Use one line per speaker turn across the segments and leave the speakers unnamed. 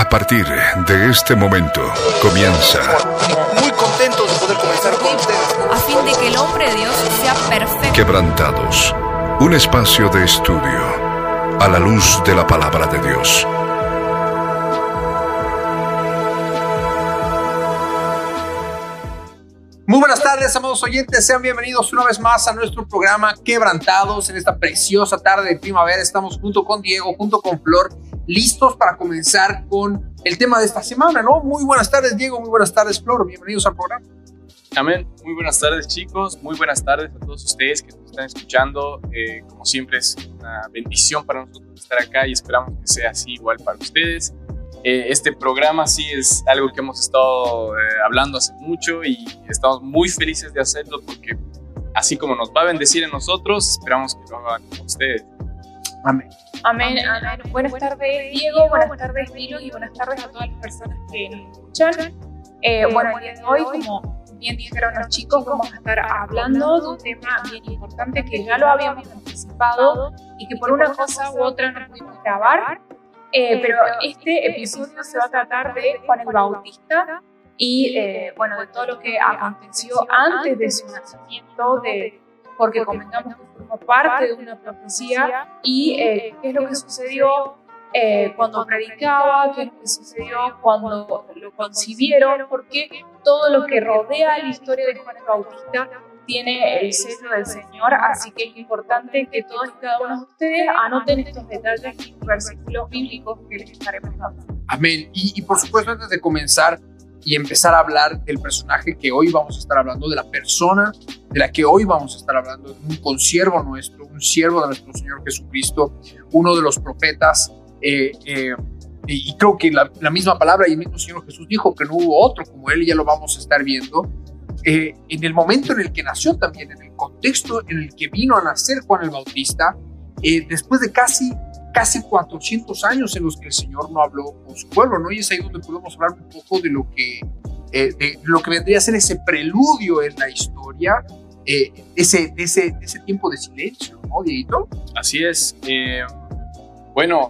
A partir de este momento comienza.
Muy contentos de poder comenzar con ustedes.
a fin de que el hombre de Dios sea perfecto.
Quebrantados. Un espacio de estudio a la luz de la palabra de Dios.
Muy buenas tardes, amados oyentes. Sean bienvenidos una vez más a nuestro programa Quebrantados en esta preciosa tarde de primavera. Estamos junto con Diego, junto con Flor, listos para comenzar con el tema de esta semana, ¿no? Muy buenas tardes, Diego. Muy buenas tardes, Flor. Bienvenidos al programa.
Amén. Muy buenas tardes, chicos. Muy buenas tardes a todos ustedes que nos están escuchando. Eh, como siempre, es una bendición para nosotros estar acá y esperamos que sea así igual para ustedes. Eh, este programa sí es algo que hemos estado eh, hablando hace mucho y estamos muy felices de hacerlo porque así como nos va a bendecir en nosotros, esperamos que lo hagan con ustedes.
Amén.
Amén, amén. Buenas tardes, Diego. Buenas tardes, Milo. Y buenas tardes a todas las personas que nos escuchan. Eh, bueno, el día de hoy, como bien dijeron los chicos, vamos a estar hablando de un tema bien importante que ya lo habíamos anticipado y que por una cosa u otra no pudimos grabar. Eh, pero este episodio se va a tratar de Juan el Bautista y, eh, bueno, de todo lo que aconteció antes de su nacimiento, de, porque comentamos que parte de una profecía y eh, qué es lo que sucedió eh, cuando predicaba, qué es lo que sucedió cuando lo concibieron, porque todo lo que rodea la historia de Juan el Bautista tiene el sello del Señor, así que es importante que todos y cada uno de ustedes anoten estos detalles y versículos bíblicos que les estaremos dando.
Amén. Y, y por supuesto, antes de comenzar y empezar a hablar del personaje que hoy vamos a estar hablando, de la persona de la que hoy vamos a estar hablando, un consiervo nuestro, un siervo de nuestro Señor Jesucristo, uno de los profetas. eh, eh, y creo que la, misma palabra y el mismo Señor Jesús dijo que no hubo otro como él, y ya lo vamos a estar viendo. Eh, en el momento en el que nació también, en el contexto en el que vino a nacer Juan el Bautista, después de casi, casi 400 años en los que el Señor no habló con su pueblo, ¿no? Y es ahí donde podemos hablar un poco de lo que, eh, de lo que vendría a ser ese preludio en la historia, eh, ese, ese, ese tiempo de silencio, ¿no, Dieguito?
Así es. Eh, bueno,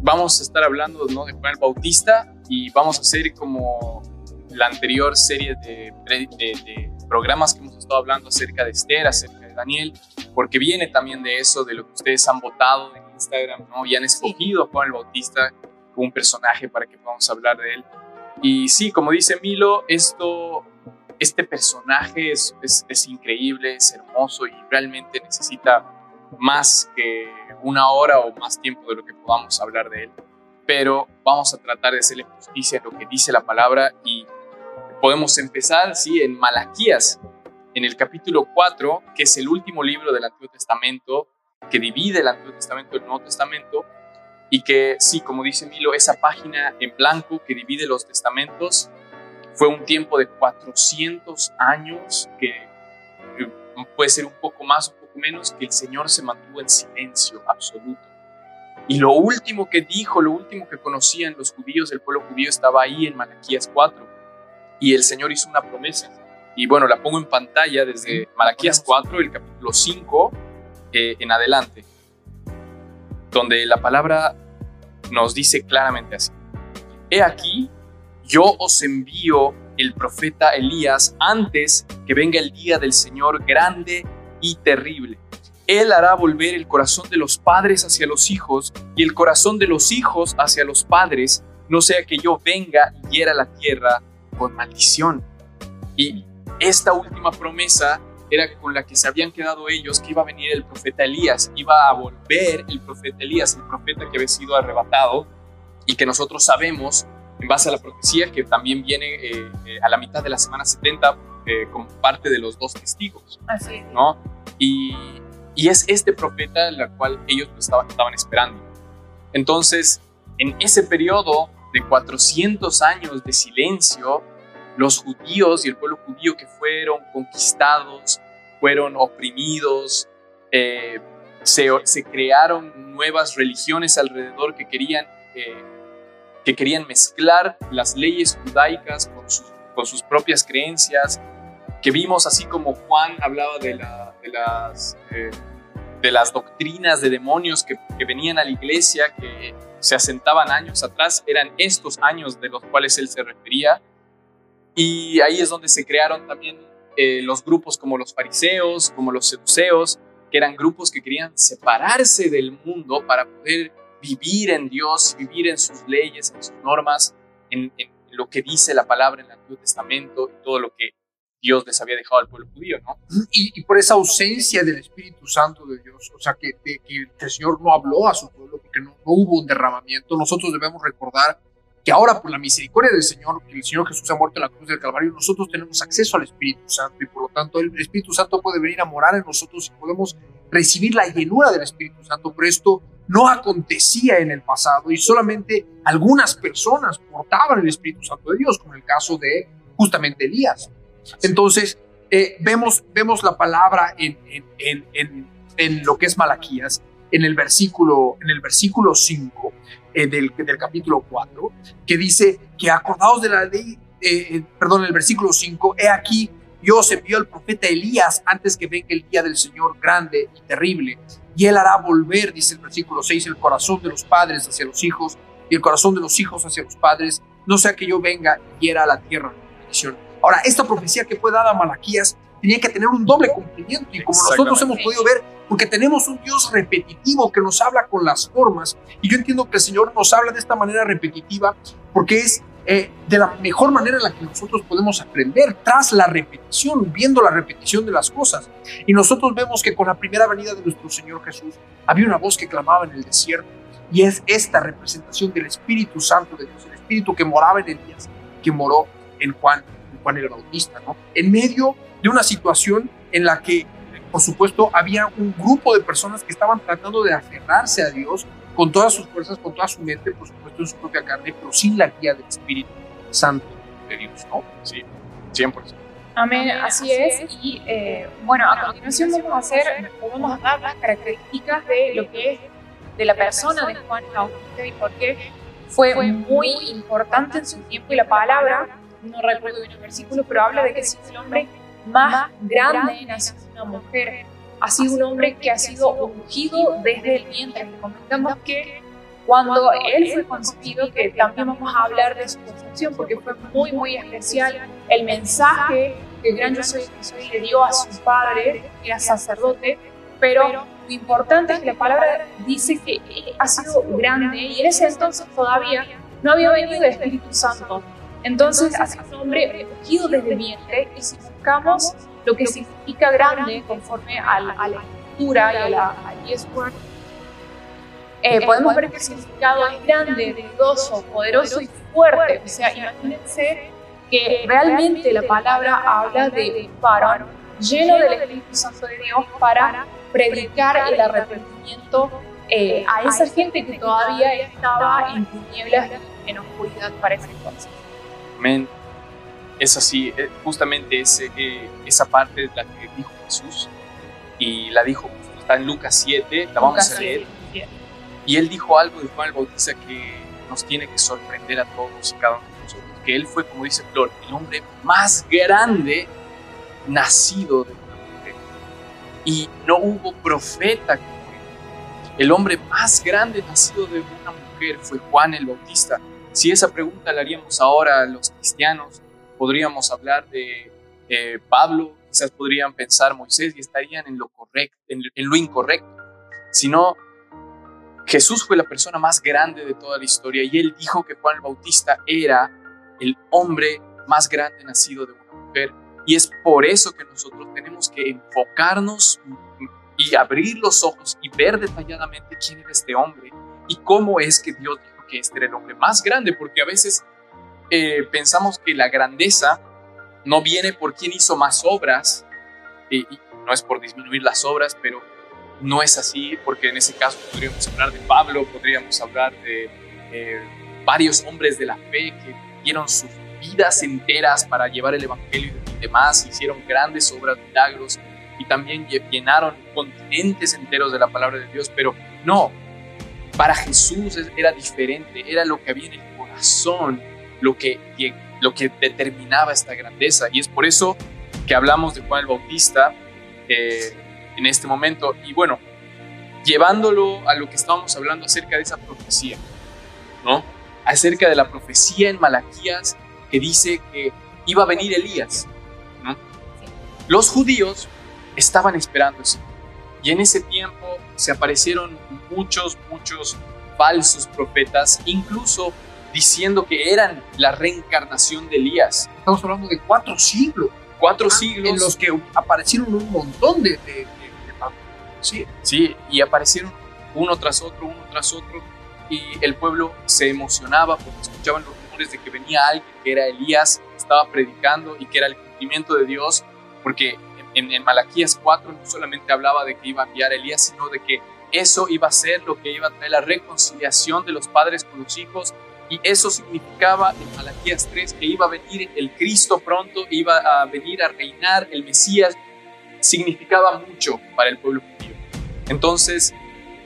vamos a estar hablando ¿no? de Juan el Bautista y vamos a hacer como la anterior serie de, de- de programas que hemos estado hablando acerca de Esther, acerca de Daniel, porque viene también de eso, de lo que ustedes han votado Instagram, ¿no? Y han escogido a Juan el Bautista como un personaje para que podamos hablar de él. Y sí, como dice Milo, esto, este personaje es, es, es increíble, es hermoso y realmente necesita más que una hora o más tiempo de lo que podamos hablar de él. Pero vamos a tratar de hacerle justicia a lo que dice la palabra y podemos empezar, sí, en Malaquías, en el capítulo 4, que es el último libro del Antiguo Testamento, que divide el Antiguo Testamento del Nuevo Testamento, y que, sí, como dice Milo, esa página en blanco que divide los testamentos fue un tiempo de 400 años, que eh, puede ser un poco más o un poco menos, que el Señor se mantuvo en silencio absoluto. Y lo último que dijo, lo último que conocían los judíos, el pueblo judío, estaba ahí en Malaquías 4. Y el Señor hizo una promesa. Y bueno, la pongo en pantalla desde Malaquías 4, el capítulo 5 eh, en adelante, donde la palabra nos dice claramente así. He aquí, yo os envío el profeta Elías antes que venga el día del Señor grande y terrible. Él hará volver el corazón de los padres hacia los hijos y el corazón de los hijos hacia los padres, no sea que yo venga y hiera la tierra con maldición. Y esta última promesa era con la que se habían quedado ellos, que iba a venir el profeta Elías, iba a volver el profeta Elías, el profeta que había sido arrebatado y que nosotros sabemos, en base a la profecía, que también viene eh, eh, a la mitad de la semana 70 eh, como parte de los dos testigos.
Así es.
¿no? Y, y es este profeta el cual ellos lo estaban, estaban esperando. Entonces, en ese periodo de 400 años de silencio, los judíos y el pueblo judío que fueron conquistados, fueron oprimidos, eh, se, se crearon nuevas religiones alrededor que querían, eh, que querían mezclar las leyes judaicas con sus, con sus propias creencias, que vimos así como Juan hablaba de, la- las, eh, de las doctrinas de demonios que, que venían a la iglesia, que se asentaban años atrás, eran estos años de los cuales él se refería. Y ahí es donde se crearon también eh, los grupos como los fariseos, como los seduceos, que eran grupos que querían separarse del mundo para poder vivir en Dios, vivir en sus leyes, en sus normas, en, lo que dice la palabra en el Antiguo Testamento y todo lo que Dios les había dejado al pueblo judío, ¿no?
Y, por esa ausencia del Espíritu Santo de Dios, o sea, que, que, que el Señor no habló a su pueblo porque no, hubo un derramamiento, nosotros debemos recordar que ahora por la misericordia del Señor, que el Señor Jesús ha muerto en la cruz del Calvario, nosotros tenemos acceso al Espíritu Santo y por lo tanto el Espíritu Santo puede venir a morar en nosotros y podemos recibir la llenura del Espíritu Santo, pero esto no acontecía en el pasado y solamente algunas personas portaban el Espíritu Santo de Dios, como el caso de justamente Elías. Entonces, eh, vemos, vemos la palabra en, en, en, en, lo que es Malaquías, en el versículo, en el versículo 5 eh, del, capítulo 4, que dice que acordados de la ley, eh, perdón, el versículo 5, he aquí, Dios envió al profeta Elías antes que venga el día del Señor grande y terrible, y él hará volver, dice el versículo 6, el corazón de los padres hacia los hijos y el corazón de los hijos hacia los padres, no sea que yo venga y hiera a la tierra. Ahora, esta profecía que fue dada a Malaquías tenía que tener un doble cumplimiento y como nosotros hemos podido ver, porque tenemos un Dios repetitivo que nos habla con las formas y yo entiendo que el Señor nos habla de esta manera repetitiva porque es eh, de la mejor manera en la que nosotros podemos aprender tras la repetición, viendo la repetición de las cosas. Y nosotros vemos que con la primera venida de nuestro Señor Jesús había una voz que clamaba en el desierto y es esta representación del Espíritu Santo de Dios, el Espíritu que moraba en Elías, que moró en Juan Juan el Bautista, ¿no? En medio de una situación en la que, por supuesto, había un grupo de personas que estaban tratando de aferrarse a Dios con todas sus fuerzas, con toda su mente, por supuesto, en su propia carne, pero sin la guía del Espíritu Santo de Dios, ¿no?
Sí, 100%.
Amén, así es. Y eh, bueno, a continuación vamos a hacer, vamos a dar las características de lo que es de la persona de Juan Bautista y por qué fue muy importante en su tiempo y la palabra no recuerdo bien el versículo, pero habla de que es el hombre más grande de una mujer, ha sido un hombre que ha sido ungido desde el vientre. Comentamos que cuando él fue concebido, que también vamos a hablar de su concepción, porque fue muy, muy especial el mensaje que el gran yo soy, soy le dio a su padre, que era sacerdote, pero lo importante es que la palabra dice que ha sido grande. y en ese entonces todavía no había venido el Espíritu Santo. Entonces, hace un hombre ungido desde el vientre y si buscamos lo que significa grande conforme a la, a la escritura y a la Word, eh, podemos ver que el significado es grande, dudoso, poderoso y fuerte. O sea, imagínense que realmente la palabra habla de un varón lleno del Espíritu Santo de Dios para predicar el arrepentimiento eh, a esa gente que todavía estaba en tinieblas en oscuridad para ese entonces.
Amén. Es así, eh, justamente ese, eh, esa parte es la que dijo Jesús y la dijo, está en Lucas 7, la vamos Lucas a leer. 7. Y él dijo algo de Juan el Bautista que nos tiene que sorprender a todos y cada uno de nosotros, que él fue, como dice Flor, el hombre más grande nacido de una mujer. Y no hubo profeta como él. El hombre más grande nacido de una mujer fue Juan el Bautista. Si esa pregunta la haríamos ahora a los cristianos, podríamos hablar de eh, Pablo, quizás podrían pensar Moisés y estarían en lo correcto, en, en lo incorrecto. Sino Jesús fue la persona más grande de toda la historia y él dijo que Juan el Bautista era el hombre más grande nacido de una mujer. Y es por eso que nosotros tenemos que enfocarnos y abrir los ojos y ver detalladamente quién era este hombre y cómo es que Dios que este era el hombre más grande, porque a veces eh, pensamos que la grandeza no viene por quien hizo más obras, y, no es por disminuir las obras, pero no es así, porque en ese caso podríamos hablar de Pablo, podríamos hablar de eh, varios hombres de la fe que dieron sus vidas enteras para llevar el Evangelio y demás, hicieron grandes obras, milagros, y también llenaron continentes enteros de la palabra de Dios, pero no, para Jesús era diferente, era lo que había en el corazón, lo que, lo que determinaba esta grandeza. Y es por eso que hablamos de Juan el Bautista eh, en este momento. Y bueno, llevándolo a lo que estábamos hablando acerca de esa profecía, ¿no? Acerca de la profecía en Malaquías que dice que iba a venir Elías, ¿no? Los judíos estaban esperando eso. Y en ese tiempo se aparecieron muchos, muchos falsos profetas, incluso diciendo que eran la reencarnación de Elías.
Estamos hablando de cuatro siglos.
Cuatro siglos.
En los que aparecieron un montón de, de, de,
Sí, sí, y aparecieron uno tras otro, uno tras otro, y el pueblo se emocionaba porque escuchaban los rumores de que venía alguien que era Elías, estaba predicando y que era el cumplimiento de Dios, porque en, en Malaquías 4 no solamente hablaba de que iba a enviar a Elías, sino de que eso iba a ser lo que iba a traer la reconciliación de los padres con los hijos, y eso significaba en Malaquías 3 que iba a venir el Cristo pronto, iba a venir a reinar el Mesías, significaba mucho para el pueblo judío. Entonces,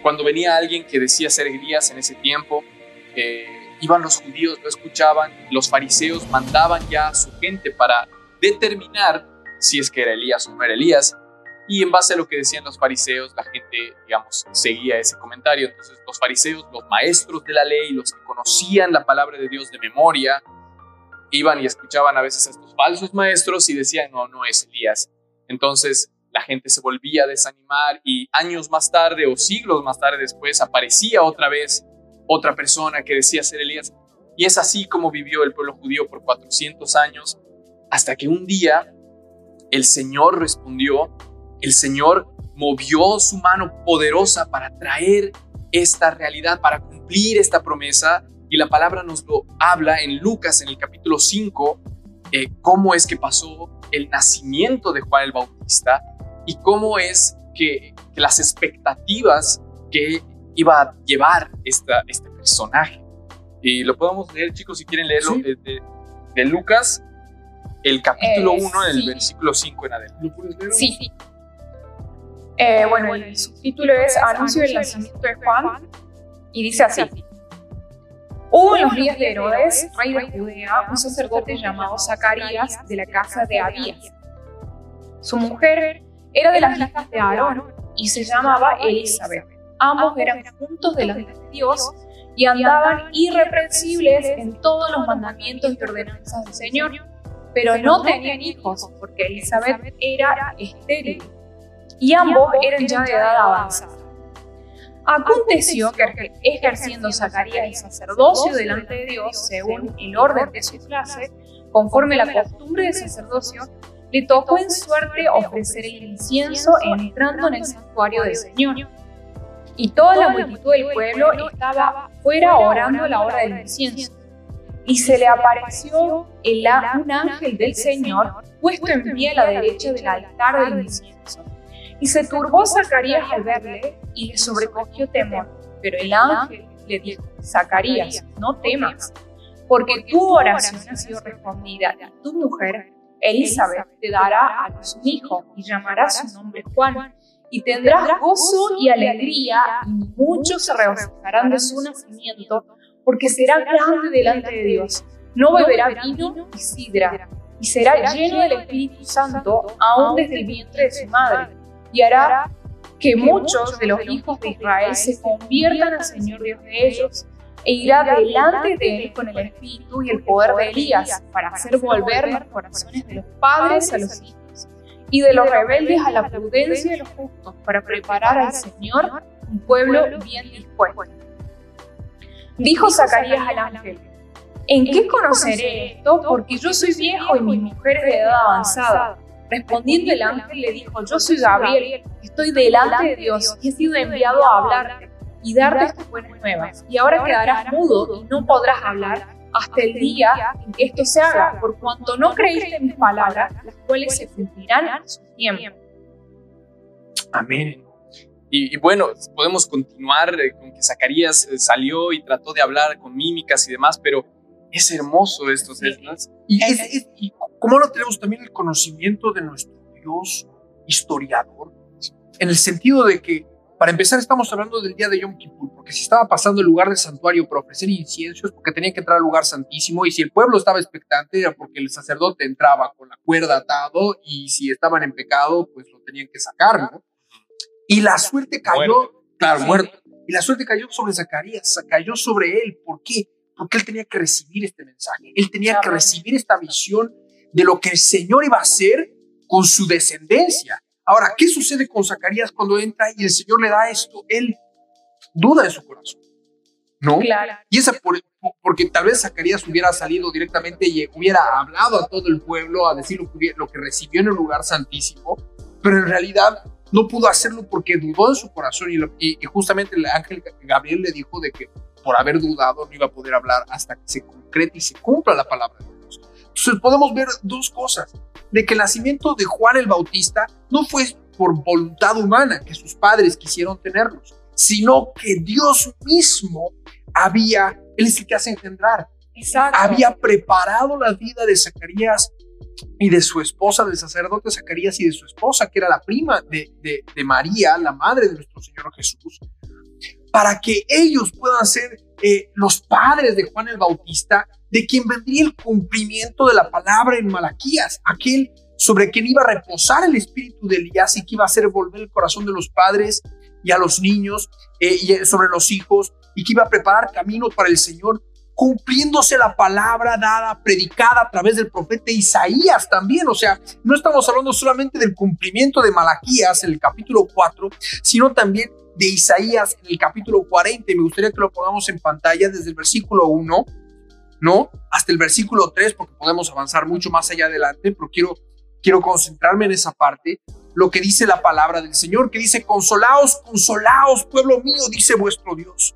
cuando venía alguien que decía ser Elías en ese tiempo, eh, iban los judíos, lo escuchaban, los fariseos mandaban ya a su gente para determinar si es que era Elías o no era Elías, y en base a lo que decían los fariseos, la gente, digamos, seguía ese comentario. Entonces los fariseos, los maestros de la ley, los que conocían la palabra de Dios de memoria, iban y escuchaban a veces a estos falsos maestros y decían, no, no es Elías. Entonces la gente se volvía a desanimar y años más tarde o siglos más tarde después aparecía otra vez otra persona que decía ser Elías. Y es así como vivió el pueblo judío por 400 años, hasta que un día el Señor respondió, el Señor movió su mano poderosa para traer esta realidad, para cumplir esta promesa. Y la palabra nos lo habla en Lucas, en el capítulo 5, eh, cómo es que pasó el nacimiento de Juan el Bautista y cómo es que, las expectativas que iba a llevar esta, este personaje. Y lo podemos leer, chicos, si quieren leerlo, de, de, Lucas, el capítulo 1, eh, el versículo 5 en adelante.
Sí, sí. Eh, bueno, el subtítulo es Anuncio del nacimiento de Juan y dice así. Hubo en los días de Herodes, rey de Judea, un sacerdote llamado Zacarías de la casa de Abías. Su mujer era de las hijas de Aarón y se llamaba Elizabeth. Ambos eran juntos delante de Dios y andaban irreprensibles en todos los mandamientos y ordenanzas del Señor, pero no tenían hijos porque Elizabeth era estéril y ambos eran ya de edad avanzada. Aconteció que ejerciendo Zacarías el sacerdocio delante de Dios según el orden de su clase, conforme la costumbre del sacerdocio, le tocó en suerte ofrecer el incienso entrando en el santuario del Señor. Y toda la multitud del pueblo estaba fuera orando a la hora del incienso. Y se le apareció el, un ángel del Señor puesto en pie a la derecha del altar del incienso. Y se turbó Zacarías al verle y le sobrecogió temor. Pero el ángel le dijo, Zacarías, no temas, porque tu oración ha sido respondida y tu mujer Elizabeth te dará a luz un hijo y llamarás su nombre Juan. Y tendrás gozo y alegría, y muchos se regocijarán de su nacimiento, porque será grande delante de Dios. No beberá vino y sidra, y será lleno del Espíritu Santo aún desde el vientre de su madre, y hará que muchos de los hijos de Israel se conviertan al Señor Dios de ellos e irá delante de él con el espíritu y el poder de Elías para hacer volver los corazones de los padres a los hijos y de los rebeldes a la prudencia de los justos para preparar al Señor un pueblo bien dispuesto. Dijo Zacarías al ángel, ¿en qué conoceré esto? Porque yo soy viejo y mi mujer es de edad avanzada. Respondiendo el ángel le dijo, yo soy Gabriel, estoy delante de Dios y he sido enviado a hablarte y darte estas buenas nuevas. Y ahora quedarás mudo y no podrás hablar hasta el día en que esto se haga, por cuanto no creíste en mis palabras, las cuales se cumplirán a su tiempo.
Amén. Y, bueno, podemos continuar eh, con que Zacarías eh, salió y trató de hablar con mímicas y demás, pero es hermoso esto,
Y, y cómo no tenemos también el conocimiento de nuestro Dios historiador, en el sentido de que para empezar, estamos hablando del día de Yom Kippur, porque si estaba pasando el lugar del santuario para ofrecer inciensos, porque tenía que entrar al lugar santísimo, y si el pueblo estaba expectante, era porque el sacerdote entraba con la cuerda atado, y si estaban en pecado, pues lo tenían que sacar, ¿no? Y la suerte cayó claro, muerto. Y la suerte cayó sobre Zacarías, cayó sobre él. ¿Por qué? Porque él tenía que recibir este mensaje. Él tenía que recibir esta visión de lo que el Señor iba a hacer con su descendencia. Ahora, ¿qué sucede con Zacarías cuando entra y el Señor le da esto? Él duda en su corazón. ¿No?
Claro.
Y esa por- porque tal vez Zacarías hubiera salido directamente y hubiera hablado a todo el pueblo a decir lo que, hubiera- lo que recibió en el lugar santísimo, pero en realidad no pudo hacerlo porque dudó en su corazón y, lo- y- y justamente el ángel Gabriel le dijo de que por haber dudado no iba a poder hablar hasta que se concrete y se cumpla la palabra de Dios. Entonces podemos ver dos cosas, de que el nacimiento de Juan el Bautista no fue por voluntad humana que sus padres quisieron tenerlos, sino que Dios mismo había, Él es el que hace engendrar,
Exacto.
había preparado la vida de Zacarías y de su esposa, del sacerdote Zacarías y de su esposa, que era la prima de, de- de María, la madre de nuestro Señor Jesús, para que ellos puedan ser eh, los padres de Juan el Bautista, de quien vendría el cumplimiento de la palabra en Malaquías, aquel sobre quien iba a reposar el espíritu de Elías y que iba a hacer volver el corazón de los padres y a los niños eh, y sobre los hijos y que iba a preparar camino para el Señor cumpliéndose la palabra dada, predicada a través del profeta Isaías también. O sea, no estamos hablando solamente del cumplimiento de Malaquías en el capítulo 4, sino también de Isaías en el capítulo 40. Y me gustaría que lo pongamos en pantalla desde el versículo 1, ¿no? Hasta el versículo 3, porque podemos avanzar mucho más allá adelante, pero quiero, quiero concentrarme en esa parte. Lo que dice la palabra del Señor, que dice, consolaos, consolaos, pueblo mío, dice vuestro Dios.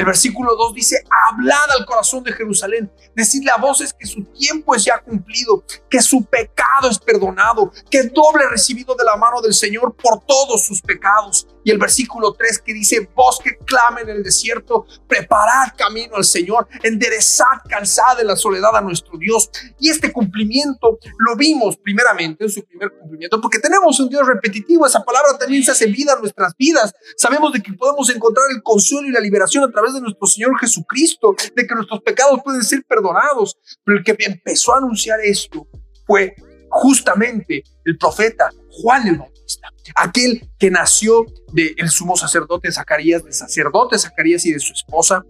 El versículo 2 dice, hablad al corazón de Jerusalén, decidle a voces que su tiempo es ya cumplido, que su pecado es perdonado, que doble recibido de la mano del Señor por todos sus pecados. Y el versículo 3 que dice, voz que clame en el desierto, preparad camino al Señor, enderezad calzada en la soledad a nuestro Dios. Y este cumplimiento lo vimos primeramente en su primer cumplimiento, porque tenemos un Dios repetitivo, esa palabra también se hace vida en nuestras vidas. Sabemos de que podemos encontrar el consuelo y la liberación a través de nuestro Señor Jesucristo, de que nuestros pecados pueden ser perdonados. Pero el que empezó a anunciar esto fue justamente el profeta Juan el Bautista, aquel que nació del sumo sacerdote Zacarías, del sacerdote Zacarías y de su esposa.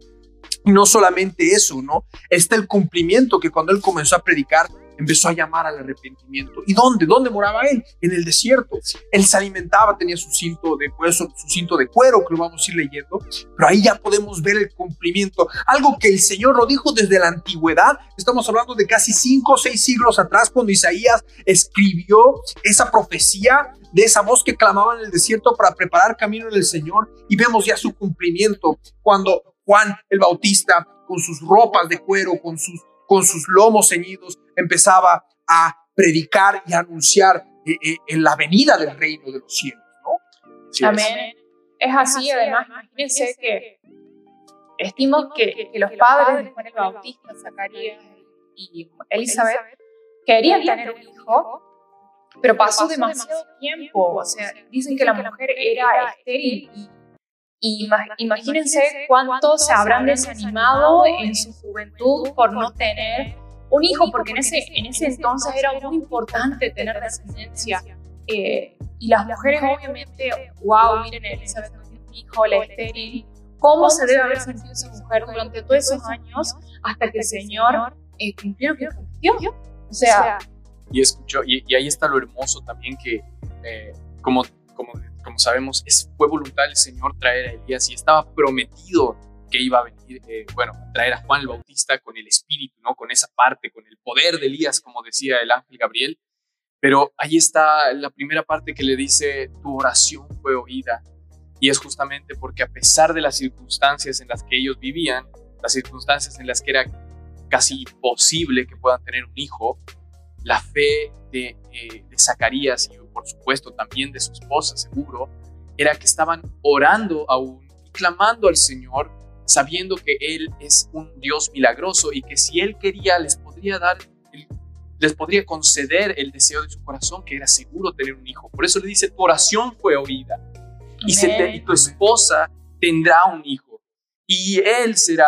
Y no solamente eso, ¿no? Está el cumplimiento que cuando él comenzó a predicar, empezó a llamar al arrepentimiento. ¿Y dónde? ¿Dónde moraba él? En el desierto. Él se alimentaba, tenía su cinto de hueso, su cinto de cuero, que lo vamos a ir leyendo, pero ahí ya podemos ver el cumplimiento. Algo que el Señor lo dijo desde la antigüedad. Estamos hablando de casi cinco o seis siglos atrás, cuando Isaías escribió esa profecía de esa voz que clamaba en el desierto para preparar camino en el Señor. Y vemos ya su cumplimiento cuando Juan el Bautista, con sus ropas de cuero, con sus con sus lomos ceñidos, empezaba a predicar y a anunciar eh, eh, en la venida del reino de los cielos, ¿no?
Es.
Amén. Es así, además, imagínense que estimo que, que los padres de Juan el Bautista, Zacarías y Elizabeth querían tener un hijo, pero pasó demasiado tiempo. O sea, dicen que la mujer era estéril y, y ima- imagínense cuánto se habrán desanimado en su juventud por no tener un hijo, porque en ese, en ese entonces era muy importante tener descendencia. Eh, y las mujeres obviamente, wow, miren, Elizabeth no tiene un hijo, la estéril. ¿Cómo se debe haber sentido esa mujer durante todos esos años hasta que el Señor eh, cumplió lo que prometió? O sea,
y escuchó, y, y ahí está lo hermoso también que, eh, como, como, como sabemos, es, fue voluntad del Señor traer a Elías y estaba prometido que iba a venir, eh, bueno, traer a Juan el Bautista con el espíritu, ¿no? Con esa parte, con el poder de Elías, como decía el ángel Gabriel. Pero ahí está la primera parte que le dice, tu oración fue oída. Y es justamente porque a pesar de las circunstancias en las que ellos vivían, las circunstancias en las que era casi imposible que puedan tener un hijo, la fe de, eh, de Zacarías y por supuesto también de su esposa, seguro, era que estaban orando aún clamando al Señor, sabiendo que Él es un Dios milagroso y que si Él quería les podría dar, les podría conceder el deseo de su corazón, que era seguro tener un hijo. Por eso le dice, tu oración fue oída y, se te- y tu esposa tendrá un hijo y Él será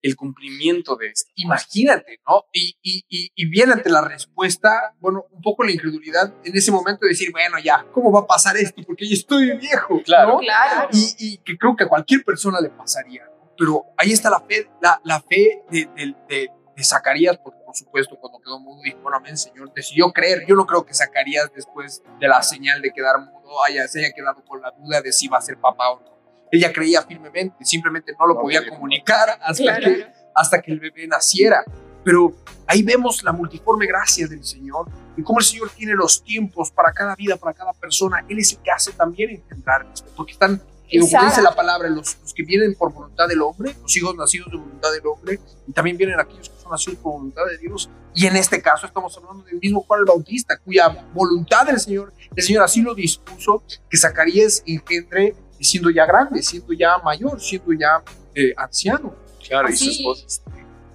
el cumplimiento de esto.
Imagínate, ¿no? Y, y, y, y viene ante la respuesta, bueno, un poco la incredulidad en ese momento de decir, bueno, ya, ¿cómo va a pasar esto? Porque yo estoy viejo,
Claro.
¿no?
Claro.
Y, y que creo que a cualquier persona le pasaría. Pero ahí está la fe, la, la fe de, de, de, de Zacarías, porque por supuesto cuando quedó mudo dijo, bueno, amén, Señor, decidió creer. Yo no creo que Zacarías después de la señal de quedar mudo haya, se haya quedado con la duda de si va a ser papá o no. Ella creía firmemente, simplemente no lo
No
podía
podía
comunicar hasta
Claro.
que hasta que el bebé naciera. Pero ahí vemos la multiforme gracia del Señor y cómo el Señor tiene los tiempos para cada vida, para cada persona. Él es el que hace también engendrar, porque están, y como dice la palabra, los, los que vienen por voluntad del hombre, los hijos nacidos de voluntad del hombre, y también vienen aquellos que son nacidos por voluntad de Dios. Y en este caso estamos hablando del mismo Juan el Bautista, cuya voluntad del Señor, el Señor así lo dispuso, que Zacarías engendre siendo ya grande, siendo ya mayor, siendo ya eh, anciano.
Claro, y
Así-
su esposa.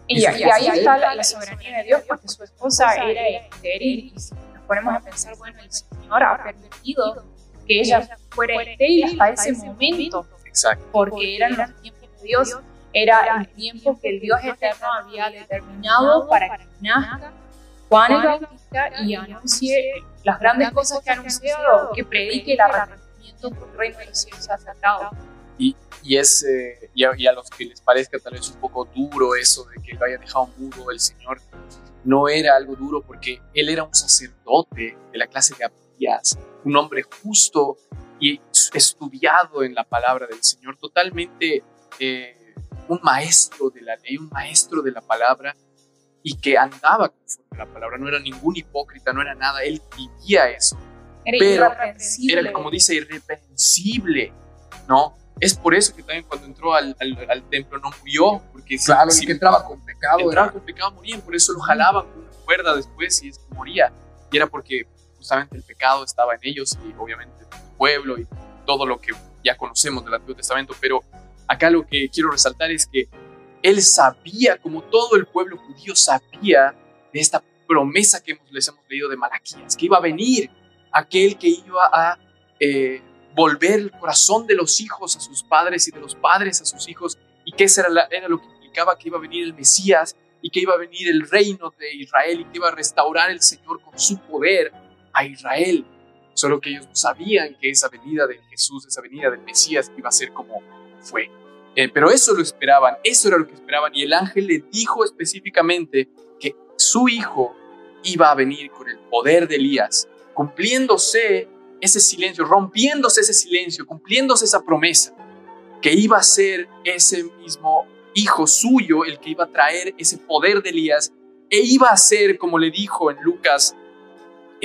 Y, y ahí está la, la soberanía de Dios, porque su esposa era estéril. Y si nos ponemos a pensar, bueno, el Señor ha permitido que ella fuera estéril hasta ese momento,
Exacto.
porque eran los tiempos de Dios, era el tiempo que el Dios eterno había determinado para que nazca Juan el Bautista y anuncie las grandes cosas que ha anunciado, que predique el arrepentimiento por el reino de los cielos ha acercado.
Y, es, eh, y, a, y a los que les parezca tal vez un poco duro eso de que lo haya dejado mudo el Señor, no era algo duro porque él era un sacerdote de la clase de Abías, un hombre justo y estudiado en la palabra del Señor, totalmente eh, un maestro de la ley, un maestro de la palabra y que andaba conforme a la palabra, no era ningún hipócrita, no era nada, él vivía eso
Era
Pero
irreprensible.
era como dice irreprensible, ¿no? Es por eso que también cuando entró al, al- al templo no murió, porque
Claro,
si
que entraba con pecado
entraba
era
con pecado morían, por eso lo jalaban con una cuerda después y es que moría. Y era porque justamente el pecado estaba en ellos y obviamente en el pueblo y todo lo que ya conocemos del Antiguo Testamento, pero acá lo que quiero resaltar es que él sabía, como todo el pueblo judío sabía, de esta promesa que les hemos leído de Malaquías, que iba a venir aquel que iba a eh, volver el corazón de los hijos a sus padres y de los padres a sus hijos, y que eso era lo que implicaba que iba a venir el Mesías y que iba a venir el reino de Israel y que iba a restaurar el Señor con su poder a Israel. Solo que ellos no sabían que esa venida de Jesús, esa venida del Mesías iba a ser como fue. Eh, pero eso lo esperaban, eso era lo que esperaban. Y el ángel le dijo específicamente que su hijo iba a venir con el poder de Elías, cumpliéndose ese silencio, rompiéndose ese silencio, cumpliéndose esa promesa, que iba a ser ese mismo hijo suyo el que iba a traer ese poder de Elías e iba a ser, como le dijo en Lucas,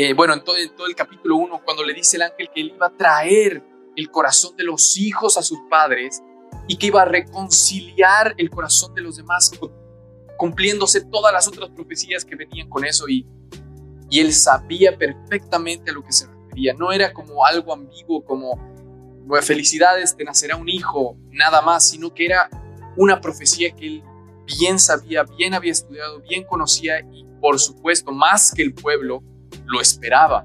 eh, bueno, en todo, en todo el capítulo 1, cuando le dice el ángel que él iba a traer el corazón de los hijos a sus padres y que iba a reconciliar el corazón de los demás, cu- cumpliéndose todas las otras profecías que venían con eso y, y él sabía perfectamente a lo que se refería. No era como algo ambiguo, como "Bueno, felicidades, te nacerá un hijo, nada más, sino que era una profecía que él bien sabía, bien había estudiado, bien conocía y por supuesto más que el pueblo lo esperaba.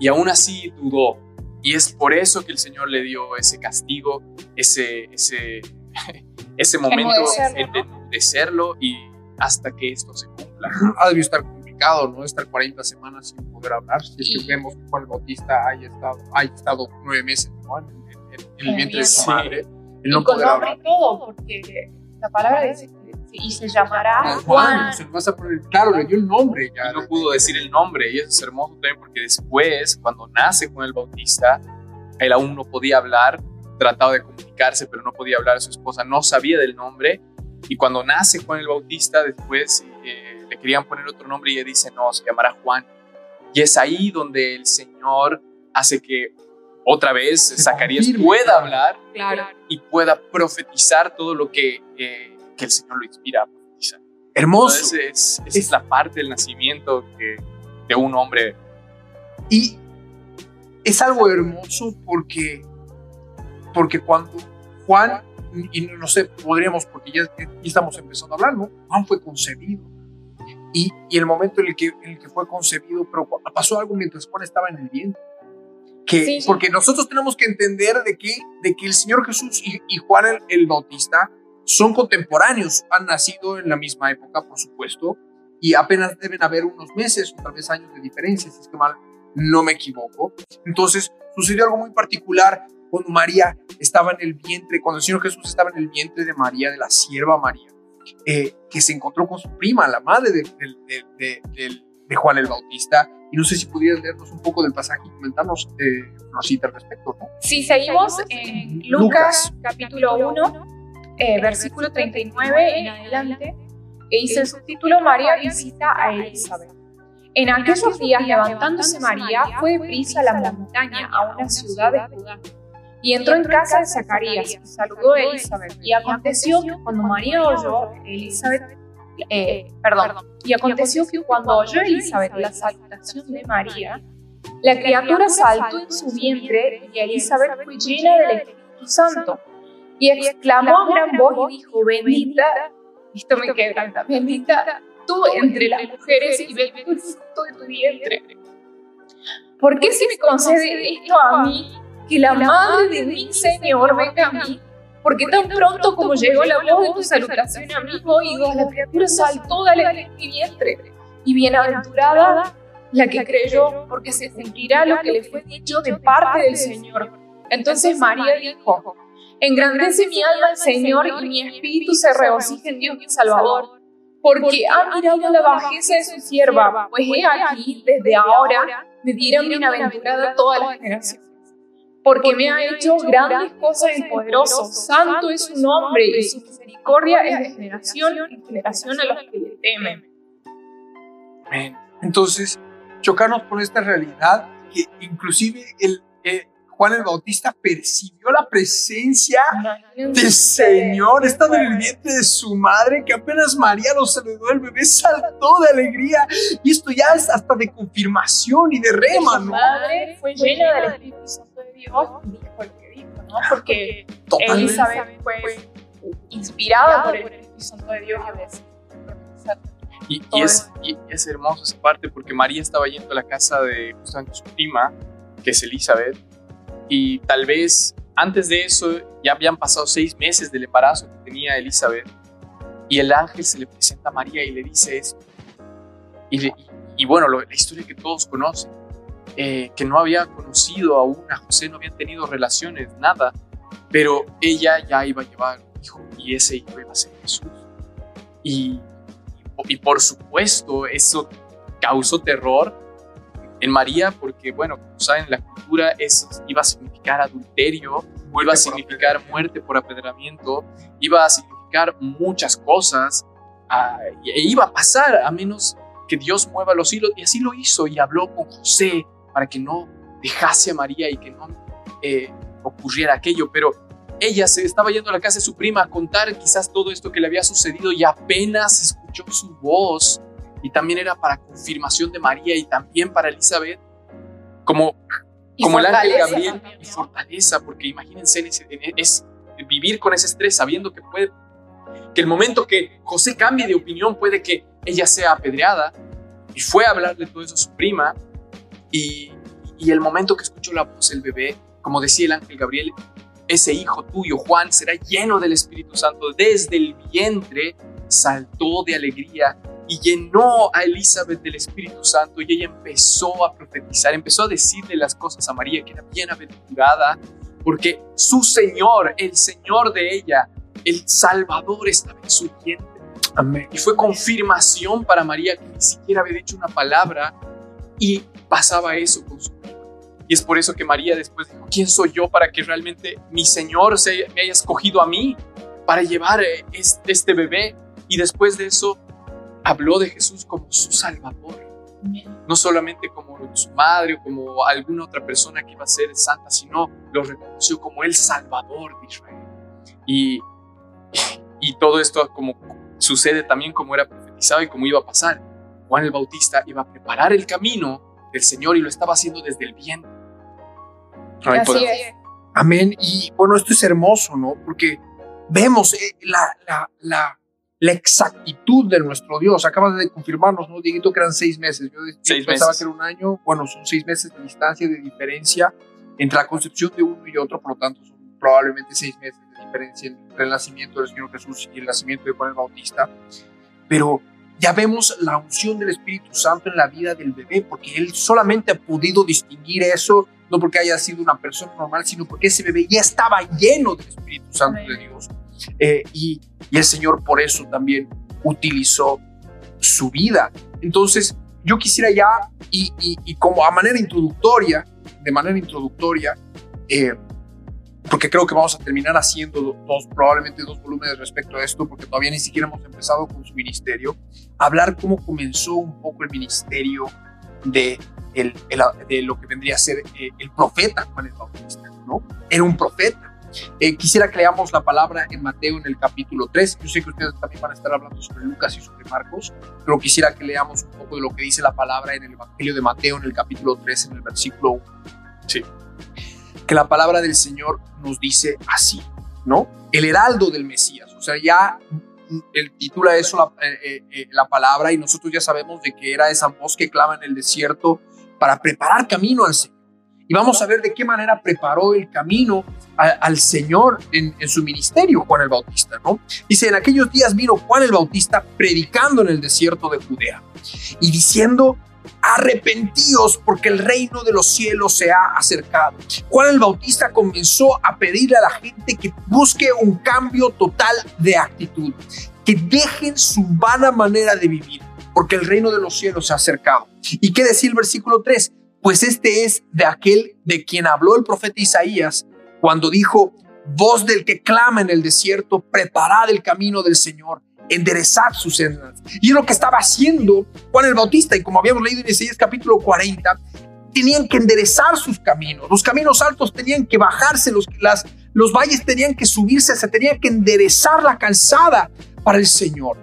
Y aún así dudó. Y es por eso que el Señor le dio ese castigo, ese, ese, ese momento de enmudecerlo y hasta que esto se cumpla.
ha debido estar complicado, ¿no? Estar 40 semanas sin poder hablar. Si es que
Y-
vemos que Juan el Bautista haya estado, haya estado nueve meses, ¿no? En, en- en- el vientre de su madre. El
y
no
con
poder
nombre
hablar.
y todo, porque la palabra dice que y se llamará
Juan,
Juan.
se lo vas a poner, claro, le dio el nombre ya.
y no pudo decir el nombre. Y eso es hermoso también porque después, cuando nace Juan el Bautista, él aún no podía hablar, trataba de comunicarse, pero no podía hablar. Su esposa no sabía del nombre. Y cuando nace Juan el Bautista, después eh, le querían poner otro nombre y ella dice, no, se llamará Juan. Y es ahí donde el Señor hace que otra vez
Se
Zacarías
confirme,
pueda
claro.
hablar
Claro.
y pueda profetizar todo lo que, eh, que el Señor lo inspira a profetizar.
Hermoso.
Entonces es, esa es la parte del nacimiento que, de un hombre.
Y es algo hermoso porque, porque cuando Juan, y no, sé, podríamos, porque ya, ya estamos empezando a hablar, ¿no? Juan fue concebido. Y, y el momento en el, que, en el que fue concebido, pero pasó algo mientras Juan estaba en el vientre. Que,
Sí.
Porque nosotros tenemos que entender de que, de que el Señor Jesús y, y Juan el, el Bautista son contemporáneos, han nacido en la misma época, por supuesto, y apenas deben haber unos meses o tal vez años de diferencia, si es que mal no me equivoco. Entonces, sucedió algo muy particular cuando María estaba en el vientre, cuando el Señor Jesús estaba en el vientre de María, de la sierva María, eh, que se encontró con su prima, la madre de, de, de, de, Juan el Bautista. Y no sé si pudieras leernos un poco del pasaje y comentarnos eh, al respecto. ¿no?
Sí, seguimos en Lucas, capítulo 1, eh, versículo 39 en adelante, que dice el subtítulo María visita a Elizabeth. En aquellos días, levantándose María, fue prisa a la montaña, a una ciudad de Judá, y entró en casa de Zacarías y saludó a Elizabeth. Y aconteció que cuando María oyó, Elizabeth, eh, perdón, y aconteció que cuando oyó Elizabeth la salutación de María, la criatura saltó en su vientre y Elizabeth fue llena del Espíritu Santo. Y exclamó a gran voz y dijo, bendita, esto me quebranta, bendita tú entre las mujeres y bendito el fruto de tu vientre. ¿Por qué se me concede esto a mí, que la madre de mi Señor venga a mí? Porque tan pronto como llegó la voz de tu salutación a mis oídos, la criatura saltó de alegría mi vientre. Y bienaventurada la que creyó, porque se cumplirá lo que le fue dicho de parte del Señor. Entonces María dijo, engrandece mi alma al Señor y mi espíritu se regocija en Dios mi Salvador porque ha mirado la bajeza de su sierva, pues he aquí, desde ahora, me dieron bienaventurada todas las generaciones. Porque me ha hecho grandes cosas el poderoso, santo es su nombre y su misericordia es de generación en generación a los que le temen.
Amén. Entonces, chocarnos con esta realidad que inclusive el, eh, Juan el Bautista percibió la presencia del Señor estando en el vientre de su madre, que apenas María lo saludó, el bebé saltó de alegría. Y esto ya es hasta de confirmación y de rema, ¿no? Su
madre fue llena del Espíritu Santo de Dios dijo lo que dijo, ¿no? Porque Elizabeth fue inspirada por el Espíritu Santo de Dios a veces.
Y, y, es, y, es, hermoso esa parte porque María estaba yendo a la casa de justamente su prima, que es Elizabeth, y tal vez antes de eso ya habían pasado seis meses del embarazo que tenía Elizabeth y el ángel se le presenta a María y le dice esto. Y, bueno, la historia que todos conocen, eh, que no había conocido aún a José, no habían tenido relaciones, nada, pero ella ya iba a llevar un hijo y ese hijo iba a ser Jesús. Y, y por supuesto, eso causó terror en María porque, bueno, como saben, la cultura eso iba a significar adulterio, iba a significar muerte por apedramiento, iba a significar muchas cosas, uh, e iba a pasar a menos que Dios mueva los hilos, y así lo hizo, y habló con José para que no dejase a María y que no eh, ocurriera aquello, pero ella se estaba yendo a la casa de su prima a contar quizás todo esto que le había sucedido y apenas escuchó su voz. Y también era para confirmación de María y también para Elizabeth, como, como el ángel Gabriel y fortaleza, porque imagínense es vivir con ese estrés sabiendo que puede que el momento que José cambie de opinión puede que ella sea apedreada y fue a hablarle todo eso a su prima y, y el momento que escuchó la voz del bebé, como decía el ángel Gabriel, ese hijo tuyo, Juan, será lleno del Espíritu Santo. Desde el vientre saltó de alegría y llenó a Elizabeth del Espíritu Santo y ella empezó a profetizar, empezó a decirle las cosas a María, que era bienaventurada, porque su Señor, el Señor de ella, el Salvador estaba en su vientre. Amén. Y fue confirmación para María que ni siquiera había dicho una palabra y pasaba eso con su vida. Y es por eso que María después dijo, ¿quién soy yo para que realmente mi Señor se, me haya escogido a mí para llevar este, este bebé? Y después de eso habló de Jesús como su Salvador. No solamente como su madre o como alguna otra persona que iba a ser santa, sino lo reconoció como el Salvador de Israel. Y, y todo esto como sucede también como era profetizado y como iba a pasar. Juan el Bautista iba a preparar el camino del Señor y lo estaba haciendo desde el vientre.
Así es.
Amén. Y bueno, esto es hermoso, ¿no? Porque vemos eh, la, la, la la exactitud de nuestro Dios. Acabas de confirmarnos, ¿no, Dieguito? Que eran seis meses. Yo, pensaba que era un año. Bueno, son seis meses de distancia, de diferencia entre la concepción de uno y otro, por lo tanto, son probablemente seis meses de diferencia entre el nacimiento del Señor Jesús y el nacimiento de Juan el Bautista, pero ya vemos la unción del Espíritu Santo en la vida del bebé, porque él solamente ha podido distinguir eso, no porque haya sido una persona normal, sino porque ese bebé ya estaba lleno del Espíritu Santo de Dios. Eh, y, y el Señor por eso también utilizó su vida. Entonces, yo quisiera ya, y, y, y como a manera introductoria, de manera introductoria, eh, porque creo que vamos a terminar haciendo dos, probablemente dos volúmenes respecto a esto, porque todavía ni siquiera hemos empezado con su ministerio, hablar cómo comenzó un poco el ministerio de, el, de lo que vendría a ser eh, el profeta Juan el Bautista, ¿no? Era un profeta. Eh, quisiera que leamos la palabra en Mateo en el capítulo 3. Yo sé que ustedes también van a estar hablando sobre Lucas y sobre Marcos, pero quisiera que leamos un poco de lo que dice la palabra en el Evangelio de Mateo en el capítulo 3, en el versículo 1.
Sí
que la palabra del Señor nos dice así, ¿no? El heraldo del Mesías, o sea, ya el titula eso la, eh, eh, la, palabra y nosotros ya sabemos de que era esa voz que clama en el desierto para preparar camino al Señor. Y vamos a ver de qué manera preparó el camino al Señor en, en, su ministerio Juan el Bautista, ¿no? Dice, en aquellos días vino Juan el Bautista predicando en el desierto de Judea y diciendo, arrepentíos porque el reino de los cielos se ha acercado. Juan el Bautista comenzó a pedirle a la gente que busque un cambio total de actitud, que dejen su vana manera de vivir, porque el reino de los cielos se ha acercado. ¿Y qué decía el versículo 3? Pues este es de aquel de quien habló el profeta Isaías cuando dijo, voz del que clama en el desierto, preparad el camino del Señor enderezar sus sendas. Y es lo que estaba haciendo Juan el Bautista. Y como habíamos leído en Isaías capítulo 40, tenían que enderezar sus caminos. Los caminos altos tenían que bajarse, los, las, los valles tenían que subirse, se tenía que enderezar la calzada para el Señor.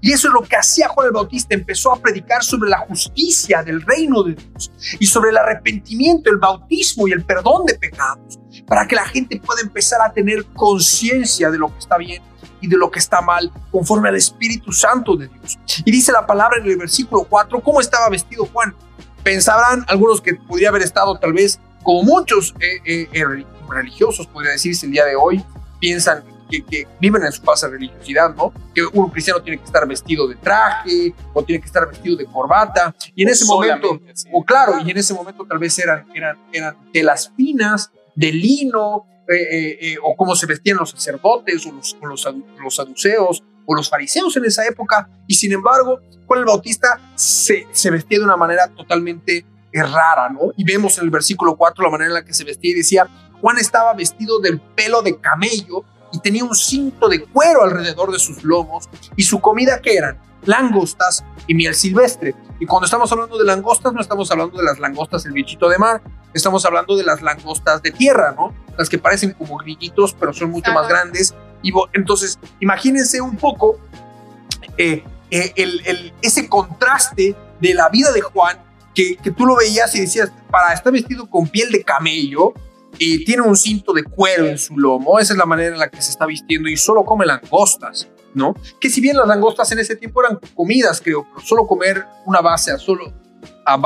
Y eso es lo que hacía Juan el Bautista, empezó a predicar sobre la justicia del reino de Dios y sobre el arrepentimiento, el bautismo y el perdón de pecados, para que la gente pueda empezar a tener conciencia de lo que está bien y de lo que está mal, conforme al Espíritu Santo de Dios. Y dice la palabra en el versículo 4, ¿cómo estaba vestido Juan? Pensarán algunos que podría haber estado tal vez como muchos eh, eh, eh, religiosos, podría decirse el día de hoy, piensan que, que, viven en su falsa religiosidad, ¿no? Que un cristiano tiene que estar vestido de traje o tiene que estar vestido de corbata. Y en ese momento, o claro, y en ese momento tal vez eran, eran, eran telas finas, de lino, eh, eh, eh, o cómo se vestían los sacerdotes o los, los, los, saduceos o los fariseos en esa época. Y sin embargo, Juan el Bautista se, se vestía de una manera totalmente rara, ¿no? Y vemos en el versículo 4 la manera en la que se vestía y decía, Juan estaba vestido del pelo de camello y tenía un cinto de cuero alrededor de sus lomos y su comida que eran langostas y miel silvestre. Y cuando estamos hablando de langostas, no estamos hablando de las langostas del bichito de mar, estamos hablando de las langostas de tierra, ¿no? Las que parecen como grillitos, pero son mucho más grandes. Y entonces, imagínense un poco eh, eh, el, el, ese contraste de la vida de Juan, que, que, tú lo veías y decías, para estar vestido con piel de camello, y tiene un cinto de cuero en su lomo, esa es la manera en la que se está vistiendo y solo come langostas. ¿no? Que si bien las langostas en ese tiempo eran comidas, creo, pero solo comer una base, solo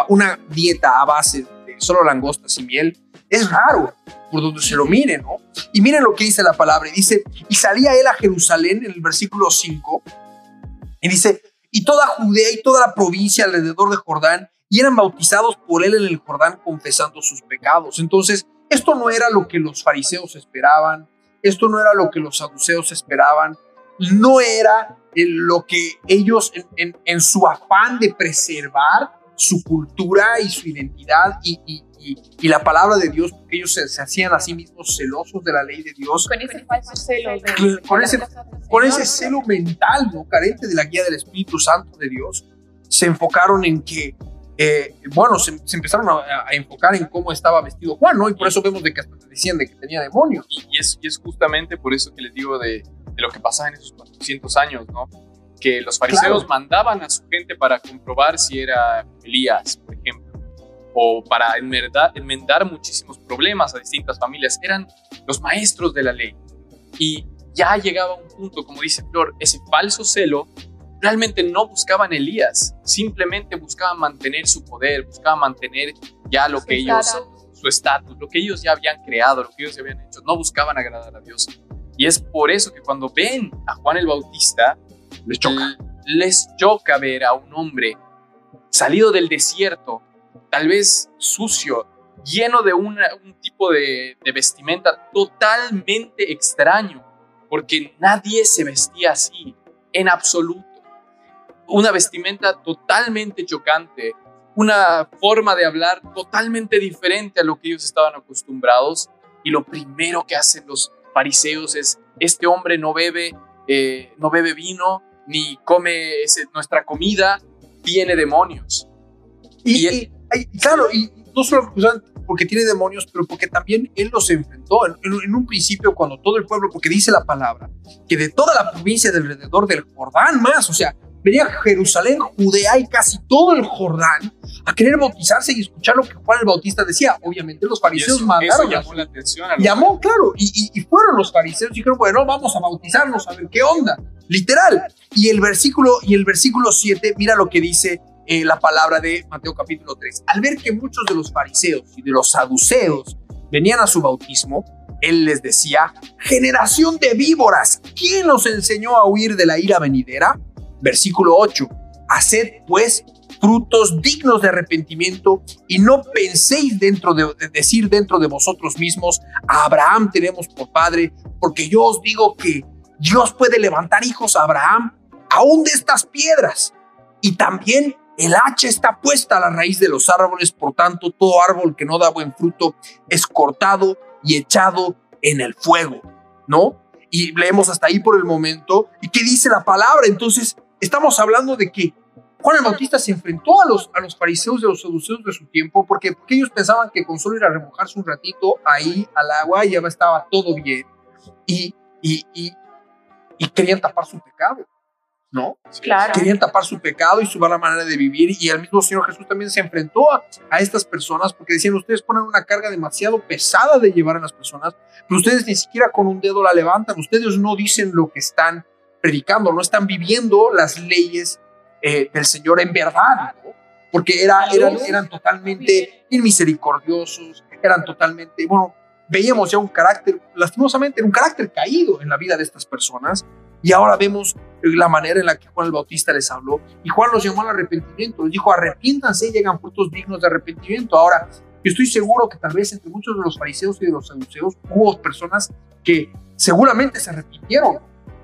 una dieta a base de solo langostas y miel, es raro por donde se lo mire, ¿no? Y miren lo que dice la palabra, y dice, y salía él a Jerusalén en el versículo 5, y dice, y toda Judea y toda la provincia alrededor de Jordán, y eran bautizados por él en el Jordán confesando sus pecados. Entonces, esto no era lo que los fariseos esperaban, esto no era lo que los saduceos esperaban, no era lo que ellos en, en, su afán de preservar su cultura y su identidad y, y, y, la palabra de Dios, porque ellos se, se, hacían a sí mismos celosos de la ley de Dios.
Con ese falso celo.
De, con, ese, con ese celo mental, ¿no? Carente de la guía del Espíritu Santo de Dios, se enfocaron en que eh, bueno, se, se empezaron a, a, enfocar en cómo estaba vestido Juan, ¿no? Y por eso vemos de que hasta te decían de que tenía demonios.
Y, y, es, y es justamente por eso que les digo de, de, lo que pasaba en esos 400 años, ¿no? Que los fariseos claro. mandaban a su gente para comprobar si era Elías, por ejemplo, o para enmendar, enmendar muchísimos problemas a distintas familias. Eran los maestros de la ley. Y ya llegaba un punto, como dice Flor, ese falso celo realmente no buscaban Elías, simplemente buscaban mantener su poder, buscaban mantener ya lo su que ellos, su estatus, lo que ellos ya habían creado, lo que ellos ya habían hecho, no buscaban agradar a Dios. Y es por eso que cuando ven a Juan el Bautista,
Les choca.
les choca ver a un hombre salido del desierto, tal vez sucio, lleno de una- un tipo de, de vestimenta totalmente extraño, porque nadie se vestía así, en absoluto. Una vestimenta totalmente chocante, una forma de hablar totalmente diferente a lo que ellos estaban acostumbrados. Y lo primero que hacen los fariseos es, este hombre no bebe, eh, no bebe vino, ni come ese- nuestra comida, tiene demonios.
Y,
Y él-
y- claro, y no solo porque tiene demonios, pero porque también él los enfrentó en, en- en un principio cuando todo el pueblo, porque dice la palabra, que de toda la provincia de alrededor del Jordán más, o sea, venía Jerusalén, Judea y casi todo el Jordán a querer bautizarse y escuchar lo que Juan el Bautista decía. Obviamente los fariseos
eso, eso
mandaron a
llamó la atención. a los
Llamó, claro, y, y- y fueron los fariseos y dijeron, bueno, vamos a bautizarnos, a ver qué onda, literal. Y el versículo, y el versículo 7, mira lo que dice eh, la palabra de Mateo capítulo 3. Al ver que muchos de los fariseos y de los saduceos venían a su bautismo, él les decía, generación de víboras, ¿quién os enseñó a huir de la ira venidera? Versículo 8, haced pues frutos dignos de arrepentimiento y no penséis dentro de, de decir dentro de vosotros mismos, a Abraham tenemos por padre, porque yo os digo que Dios puede levantar hijos a Abraham aún de estas piedras. Y también el hacha está puesta a la raíz de los árboles, por tanto todo árbol que no da buen fruto es cortado y echado en el fuego, ¿no? Y leemos hasta ahí por el momento. ¿Y qué dice la palabra? Entonces, estamos hablando de que Juan el Bautista se enfrentó a los, a los fariseos y a los seduceos de su tiempo porque, porque ellos pensaban que con solo ir a remojarse un ratito ahí al agua ya estaba todo bien y, y, y, y querían tapar su pecado, ¿no?
Claro.
Querían tapar su pecado y su mala manera de vivir y el mismo Señor Jesús también se enfrentó a, a estas personas porque decían ustedes ponen una carga demasiado pesada de llevar a las personas, pero ustedes ni siquiera con un dedo la levantan, ustedes no dicen lo que están predicando, no están viviendo las leyes eh, del Señor en verdad, ¿no? porque era, eran, eran totalmente inmisericordiosos, eran totalmente, bueno, veíamos ya un carácter, lastimosamente, un carácter caído en la vida de estas personas, y ahora vemos la manera en la que Juan el Bautista les habló, y Juan los llamó al arrepentimiento, les dijo, arrepiéntanse y llegan frutos dignos de arrepentimiento. Ahora, yo estoy seguro que tal vez entre muchos de los fariseos y de los saduceos hubo personas que seguramente se arrepintieron,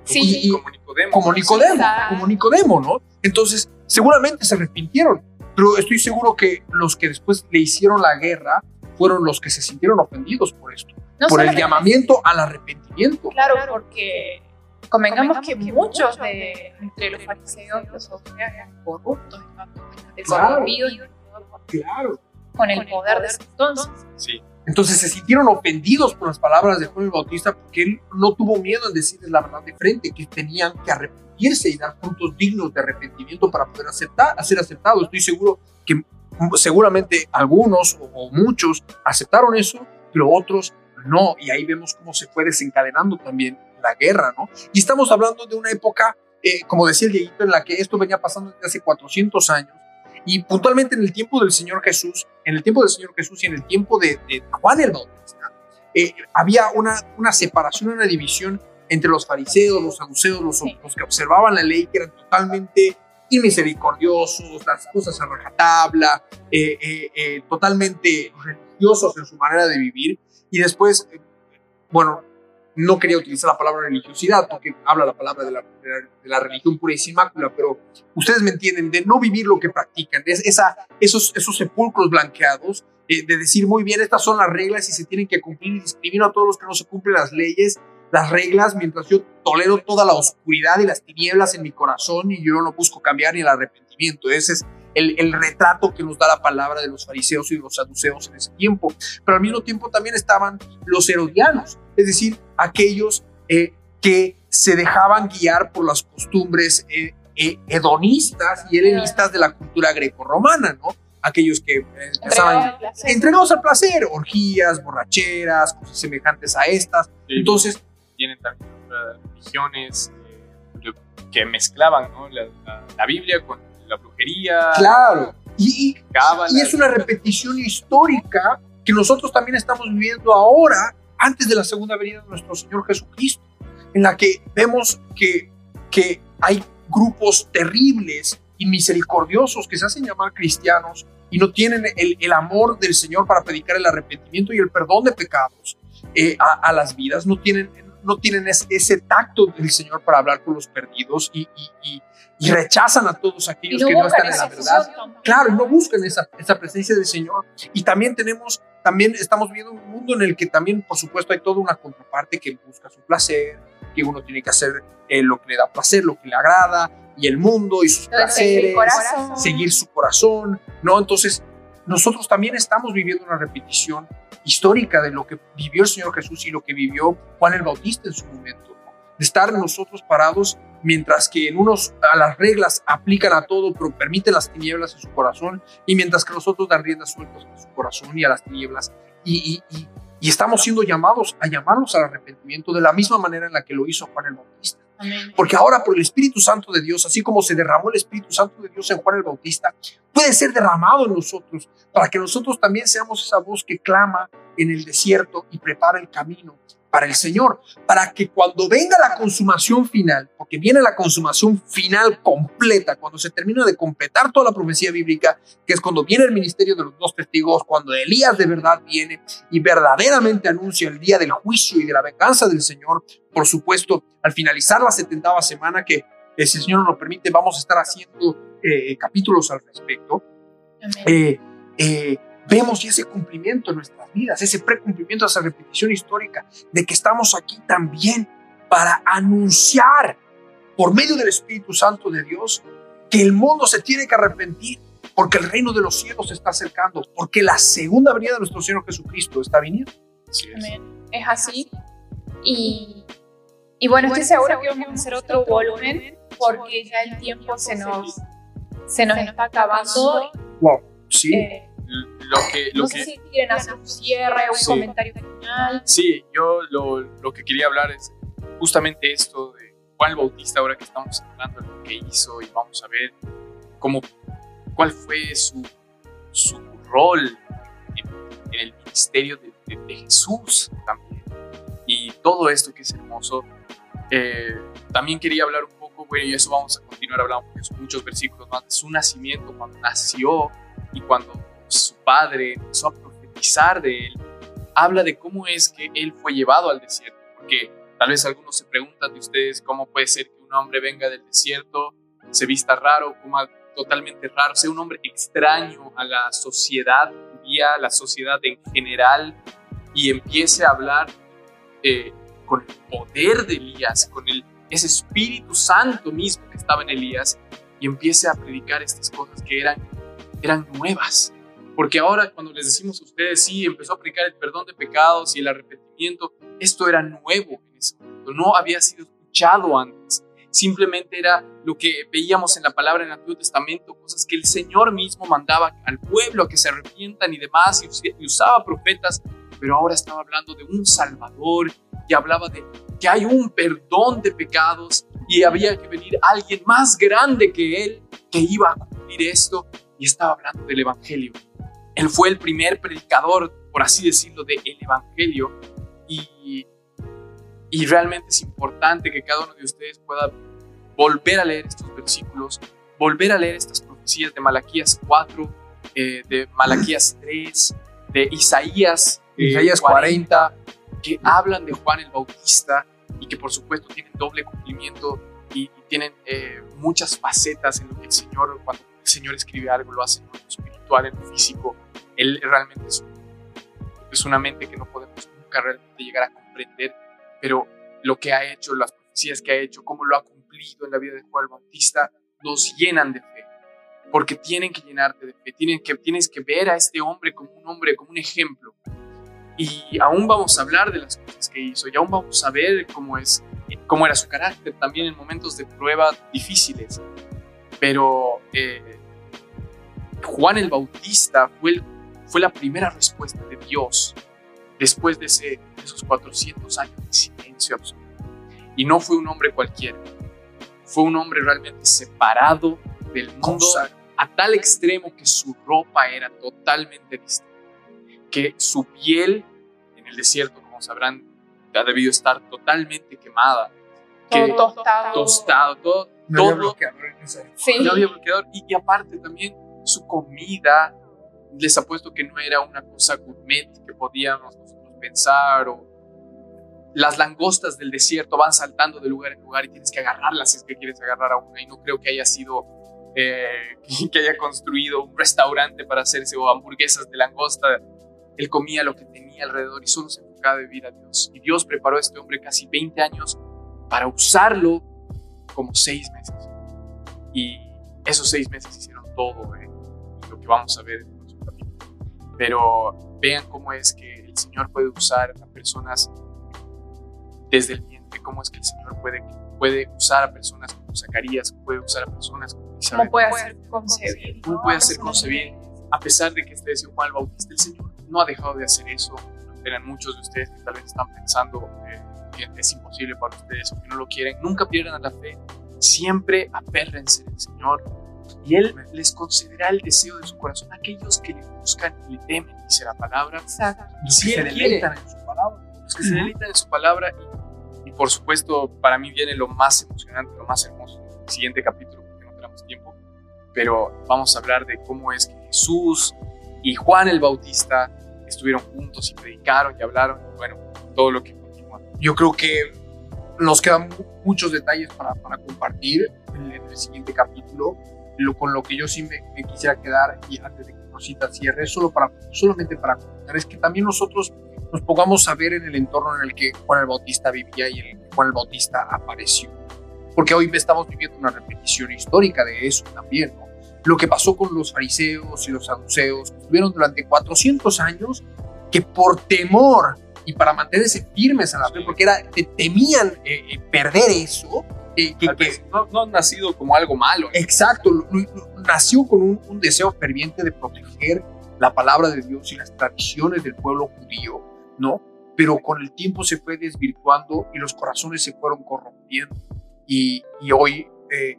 Sí.
Y- y-
como Nicodemo.
como Nicodemo, como Nicodemo, ¿no? Entonces, seguramente se arrepintieron, pero estoy seguro que los que después le hicieron la guerra fueron los que se sintieron ofendidos por esto,
No
por el llamamiento al arrepentimiento.
Claro, porque convengamos que muchos de entre los fariseos, los eran corruptos,
Claro. Claro.
con el poder de ese entonces.
Sí,
Entonces se sintieron ofendidos por las palabras de Juan el Bautista porque él no tuvo miedo en decirles la verdad de frente, que tenían que arrepentirse y dar frutos dignos de arrepentimiento para poder aceptar, ser aceptados. Estoy seguro que seguramente algunos o, o muchos aceptaron eso, pero otros no. Y ahí vemos cómo se fue desencadenando también la guerra, ¿no? Y estamos hablando de una época, eh, como decía el Dieguito, en la que esto venía pasando desde hace 400 años. Y puntualmente en el tiempo del Señor Jesús, en el tiempo del Señor Jesús y en el tiempo de, de Juan el Bautista, eh, había una, una separación, una división entre los fariseos, los saduceos, los, los que observaban la ley, que eran totalmente inmisericordiosos, las cosas a rajatabla, eh, eh, eh, totalmente religiosos en su manera de vivir. Y después, eh, bueno, no quería utilizar la palabra religiosidad porque habla la palabra de la, religión pura y sin mácula, pero ustedes me entienden, de no vivir lo que practican, es esa, esos, esos sepulcros blanqueados, eh, de decir muy bien, estas son las reglas y se tienen que cumplir y discrimino a todos los que no se cumplen las leyes, las reglas, mientras yo tolero toda la oscuridad y las tinieblas en mi corazón y yo no busco cambiar ni el arrepentimiento. Ese es el, el retrato que nos da la palabra de los fariseos y de los saduceos en ese tiempo. Pero al mismo tiempo también estaban los herodianos, es decir, aquellos eh, que se dejaban guiar por las costumbres eh, eh, hedonistas y helenistas de la cultura grecorromana, ¿no? Aquellos que eh, empezaban
Entregados al placer.
orgías, borracheras, cosas semejantes a estas.
sí.
Entonces,
tienen también religiones eh, que mezclaban ¿no? la, la- la Biblia con la brujería.
claro, y, y-
cábala,
y es una repetición histórica que nosotros también estamos viviendo ahora, antes de la segunda venida de nuestro Señor Jesucristo. en la que vemos que, que hay grupos terribles y misericordiosos que se hacen llamar cristianos y no tienen el, el amor del Señor para predicar el arrepentimiento y el perdón de pecados eh, a, a, las vidas, no tienen, no tienen ese, ese, tacto del Señor para hablar con los perdidos y, y, y, y rechazan a todos aquellos no que no están en la verdad. Claro, no buscan esa, esa presencia del Señor. Y también tenemos, también estamos viendo un mundo en el que también, por supuesto, hay toda una contraparte que busca su placer, que uno tiene que hacer eh, lo que le da placer, lo que le agrada, y el mundo y sus placeres, seguir su corazón, ¿no? Entonces, nosotros también estamos viviendo una repetición histórica de lo que vivió el Señor Jesús y lo que vivió Juan el Bautista en su momento, ¿no? de estar nosotros parados mientras que en unos a las reglas aplican a todo, pero permiten las tinieblas en su corazón, y mientras que nosotros dan riendas sueltas a su corazón y a las tinieblas, y, y, y, y estamos siendo llamados a llamarlos al arrepentimiento de la misma manera en la que lo hizo Juan el Bautista. Porque ahora por el Espíritu Santo de Dios, así como se derramó el Espíritu Santo de Dios en Juan el Bautista, puede ser derramado en nosotros para que nosotros también seamos esa voz que clama en el desierto y prepara el camino para el Señor, para que cuando venga la consumación final, porque viene la consumación final completa, cuando se termina de completar toda la profecía bíblica, que es cuando viene el ministerio de los dos testigos, cuando Elías de verdad viene y verdaderamente anuncia el día del juicio y de la venganza del Señor, por supuesto, al finalizar la setentava semana, que eh, si el Señor nos lo permite, vamos a estar haciendo eh, capítulos al respecto. Eh, eh, vemos ese cumplimiento en nuestras vidas, ese precumplimiento, esa repetición histórica de que estamos aquí también para anunciar por medio del Espíritu Santo de Dios que el mundo se tiene que arrepentir porque el reino de los cielos se está acercando, porque la segunda venida de nuestro Señor Jesucristo está viniendo.
Así es. es. así. Y, y bueno, estoy seguro que vamos a hacer otro volumen porque ya el tiempo se nos, se nos está acabando.
Wow, sí.
Eh, lo que, lo
no sé
que,
si quieren hacer un cierre, un
Sí.
comentario final.
Sí, yo lo, lo que quería hablar es justamente esto de Juan Bautista, ahora que estamos hablando de lo que hizo y vamos a ver cómo, cuál fue su, su rol en, en el ministerio de, de- de Jesús también. Y todo esto que es hermoso. Eh, también quería hablar un poco, bueno, y eso vamos a continuar hablando porque son muchos versículos más, de su nacimiento, cuando nació y cuando su padre empezó a profetizar de él, habla de cómo es que él fue llevado al desierto, porque tal vez algunos se preguntan de ustedes cómo puede ser que un hombre venga del desierto, se vista raro, coma totalmente raro, sea un hombre extraño a la sociedad judía, la sociedad en general, y empiece a hablar eh, con el poder de Elías, con el, ese Espíritu Santo mismo que estaba en Elías, y empiece a predicar estas cosas que eran, eran nuevas. Porque ahora cuando les decimos a ustedes, sí, empezó a predicar el perdón de pecados y el arrepentimiento, esto era nuevo en ese momento, no había sido escuchado antes. Simplemente era lo que veíamos en la palabra en el Antiguo Testamento, cosas que el Señor mismo mandaba al pueblo a que se arrepientan y demás, y usaba profetas, pero ahora estaba hablando de un Salvador y hablaba de que hay un perdón de pecados y había que venir alguien más grande que él que iba a cumplir esto y estaba hablando del Evangelio. Él fue el primer predicador, por así decirlo, del Evangelio. Y, y realmente es importante que cada uno de ustedes pueda volver a leer estos versículos, volver a leer estas profecías de Malaquías 4, eh, de Malaquías 3, de Isaías, eh,
Isaías 40,
que hablan de Juan el Bautista y que por supuesto tienen doble cumplimiento y, y tienen eh, muchas facetas en lo que el Señor, cuando el Señor escribe algo, lo hace en lo espiritual, en lo físico. Él realmente es, es una mente que no podemos nunca realmente llegar a comprender, pero lo que ha hecho, las profecías que ha hecho, cómo lo ha cumplido en la vida de Juan el Bautista, nos llenan de fe. Porque tienen que llenarte de fe, tienen que, tienes que ver a este hombre como un hombre, como un ejemplo. Y aún vamos a hablar de las cosas que hizo, y aún vamos a ver cómo, es, cómo era su carácter también en momentos de prueba difíciles. Pero eh, Juan el Bautista fue, el- fue la primera respuesta de Dios después de, ese- de esos 400 años de silencio absoluto. Y no fue un hombre cualquiera, fue un hombre realmente separado del mundo a tal extremo que su ropa era totalmente distinta, que su piel en el desierto, como sabrán, ha debido estar totalmente quemada que
Todo tostado.
tostado, todo,
No había
todo
bloqueador en esa época.
Sí.
no había bloqueador y, y aparte también su comida. Les apuesto que no era una cosa gourmet que podíamos nosotros pensar o las langostas del desierto van saltando de lugar en lugar y tienes que agarrarlas si es que quieres agarrar a una y no creo que haya sido eh, que haya construido un restaurante para hacerse o hamburguesas de langosta. Él comía lo que tenía alrededor y solo se enfocaba a vivir a Dios. Y Dios preparó a este hombre casi 20 años para usarlo como seis meses. Y esos seis meses hicieron todo eh, que vamos a ver en el próximo capítulo. Pero vean cómo es que el Señor puede usar a personas desde el vientre, cómo es que el Señor puede, puede usar a personas como Zacarías, puede usar a personas como Isabel,
¿Cómo puede ser concebido?
cómo puede hacer concebir, a pesar de que este decía Juan el Bautista, el Señor no ha dejado de hacer eso. Eran muchos de ustedes que tal vez están pensando eh, que es imposible para ustedes o que no lo quieren. Nunca pierdan la fe, siempre apérrense del Señor y Él les concederá el deseo de su corazón a aquellos que le buscan y le temen, dice la palabra.
Exacto.
Los
Si
que
él
se
quiere.
deleitan en su palabra.
Los que se deleitan en su palabra y, y por supuesto para mí viene lo más emocionante, lo más hermoso, el siguiente capítulo porque no tenemos tiempo, pero vamos a hablar de cómo es que Jesús y Juan el Bautista estuvieron juntos y predicaron y hablaron, y bueno, todo lo que continúa.
Yo creo que nos quedan mu- muchos detalles para, para compartir en el siguiente capítulo. Lo, con lo que yo sí me, me quisiera quedar y antes de que Rosita cierre, solo para, solamente para comentar, es que también nosotros nos pongamos a ver en el entorno en el que Juan el Bautista vivía y en el que Juan el Bautista apareció. Porque hoy estamos viviendo una repetición histórica de eso también, ¿no? Lo que pasó con los fariseos y los saduceos, que estuvieron durante 400 años, que por temor y para mantenerse firmes a la fe, porque era, te- temían eh, eh, perder eso, que, que-
no, no ha nacido como algo malo,
exacto, nació con un, un deseo ferviente de proteger la palabra de Dios y las tradiciones del pueblo judío, ¿no? Pero con el tiempo se fue desvirtuando y los corazones se fueron corrompiendo. Y, y hoy eh,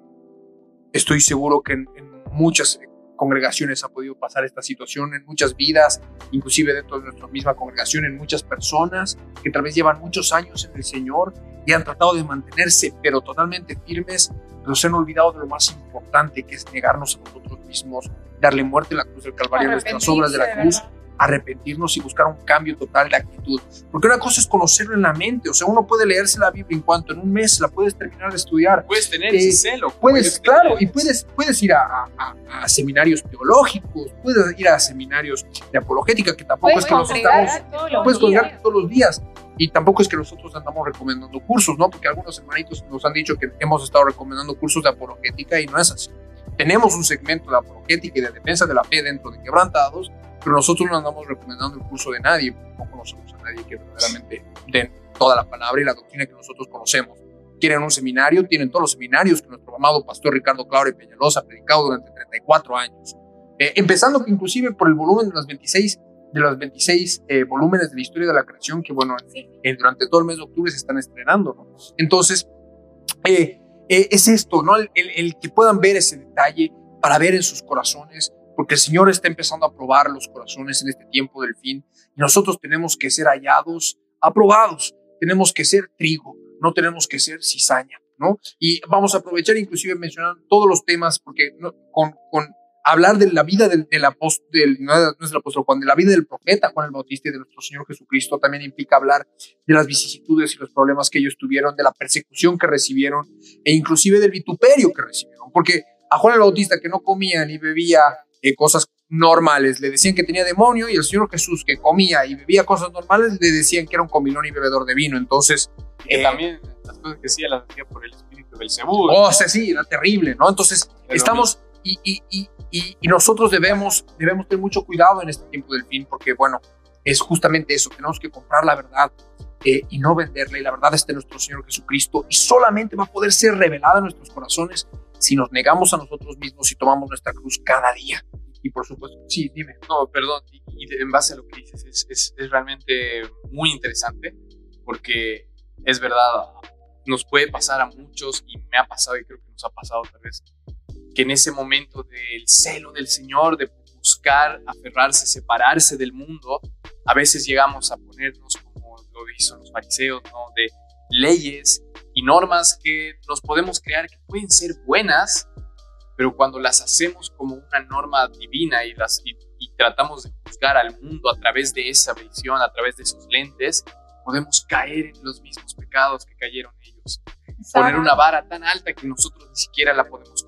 estoy seguro que en, en muchas congregaciones ha podido pasar esta situación, en muchas vidas, inclusive dentro de nuestra misma congregación, en muchas personas que tal vez llevan muchos años en el Señor y han tratado de mantenerse, pero totalmente firmes, pero se han olvidado de lo más importante, que es negarnos a nosotros mismos, darle muerte a la cruz del Calvario, a nuestras obras de la cruz,
verdad.
Arrepentirnos y buscar un cambio total de actitud. Porque una cosa es conocerlo en la mente, o sea, uno puede leerse la Biblia en cuanto en un mes la puedes terminar de estudiar.
Puedes tener
Eh,
ese celo.
Puedes, claro, y puedes, puedes ir a, a- a- seminarios teológicos, puedes ir a seminarios de apologética, que tampoco
Puedes
es que nos estamos puedes
días.
colgarte todos los días. Y tampoco es que nosotros andamos recomendando cursos, ¿no? Porque algunos hermanitos nos han dicho que hemos estado recomendando cursos de apologética y no es así. Tenemos un segmento de apologética y de defensa de la fe dentro de Quebrantados, pero nosotros no andamos recomendando el curso de nadie, tampoco conocemos a nadie que verdaderamente den toda la palabra y la doctrina que nosotros conocemos. Quieren un seminario, tienen todos los seminarios que nuestro amado pastor Ricardo Claure Peñalosa ha predicado durante 34 años. Eh, empezando inclusive por el volumen de las 26 de los 26 eh, volúmenes de la historia de la creación que, bueno,
Sí.
eh, durante todo el mes de octubre se están estrenando, ¿no? Entonces, eh, eh, es esto, ¿no? El, el- el que puedan ver ese detalle para ver en sus corazones, porque el Señor está empezando a probar los corazones en este tiempo del fin y nosotros tenemos que ser hallados, aprobados, tenemos que ser trigo, no tenemos que ser cizaña, ¿no? Y vamos a aprovechar inclusive mencionar todos los temas, porque no- con, con hablar de la vida del, del apóstol, del, no es el apóstol Juan, de la vida del profeta Juan el Bautista y de nuestro Señor Jesucristo, también implica hablar de las vicisitudes y los problemas que ellos tuvieron, de la persecución que recibieron e inclusive del vituperio que recibieron, porque a Juan el Bautista que no comía ni bebía eh, cosas normales, le decían que tenía demonio y el Señor Jesús que comía y bebía cosas normales le decían que era un comilón y bebedor de vino, entonces...
Que
eh,
también las cosas que hacía las hacía por el espíritu del Cebú.
Oh, sí, sí, era terrible, ¿no? Entonces,
Pero
estamos y, y, y, y nosotros debemos, debemos tener mucho cuidado en este tiempo del fin, porque, bueno, es justamente eso, tenemos que comprar la verdad eh, y no venderla, y la verdad es de nuestro Señor Jesucristo, y solamente va a poder ser revelada en nuestros corazones si nos negamos a nosotros mismos y tomamos nuestra cruz cada día. Y por supuesto, sí, dime.
No, perdón, y, en base a lo que dices, es, es, es realmente muy interesante porque es verdad, nos puede pasar a muchos y me ha pasado y creo que nos ha pasado tal vez, que en ese momento del celo del Señor, de buscar aferrarse, separarse del mundo, a veces llegamos a ponernos como lo hizo los fariseos, ¿no? De leyes y normas que nos podemos crear que pueden ser buenas, pero cuando las hacemos como una norma divina y, las, y, tratamos de juzgar al mundo a través de esa visión, a través de esos lentes, podemos caer en los mismos pecados que cayeron ellos. Poner una vara tan alta que nosotros ni siquiera la podemos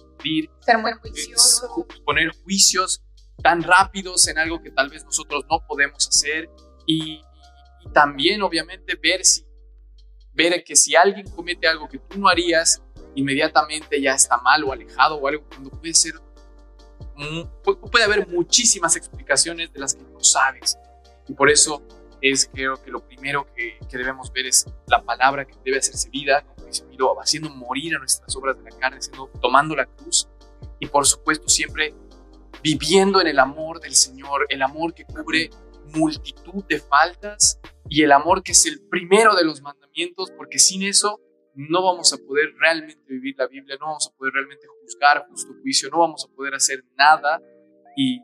Ser muy juicioso.
Poner juicios tan rápidos en algo que tal vez nosotros no podemos hacer y, y también obviamente ver si ver que si alguien comete algo que tú no harías, inmediatamente ya está mal o alejado o algo, cuando puede ser, puede haber muchísimas explicaciones de las que no sabes. Y por eso es creo que lo primero que, debemos ver es la palabra que debe hacerse vida, Miro, haciendo morir a nuestras obras de la carne, siendo, tomando la cruz. Y por supuesto siempre viviendo en el amor del Señor, el amor que cubre multitud de faltas y el amor que es el primero de los mandamientos, porque sin eso no vamos a poder realmente vivir la Biblia, no vamos a poder realmente juzgar justo juicio, no vamos a poder hacer nada y,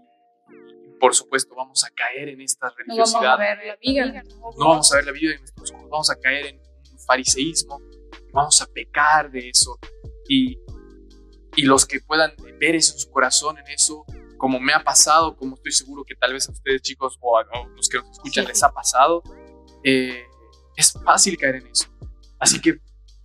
por supuesto vamos a caer en esta religiosidad.
No vamos a ver la Biblia.
No vamos a ver la Biblia en nuestros ojos, vamos a caer en un fariseísmo, vamos a pecar de eso y, y los que puedan ver eso en su corazón, en eso, como me ha pasado, como estoy seguro que tal vez a ustedes chicos o a, los que nos escuchan les ha pasado, eh, es fácil caer en eso. Así que,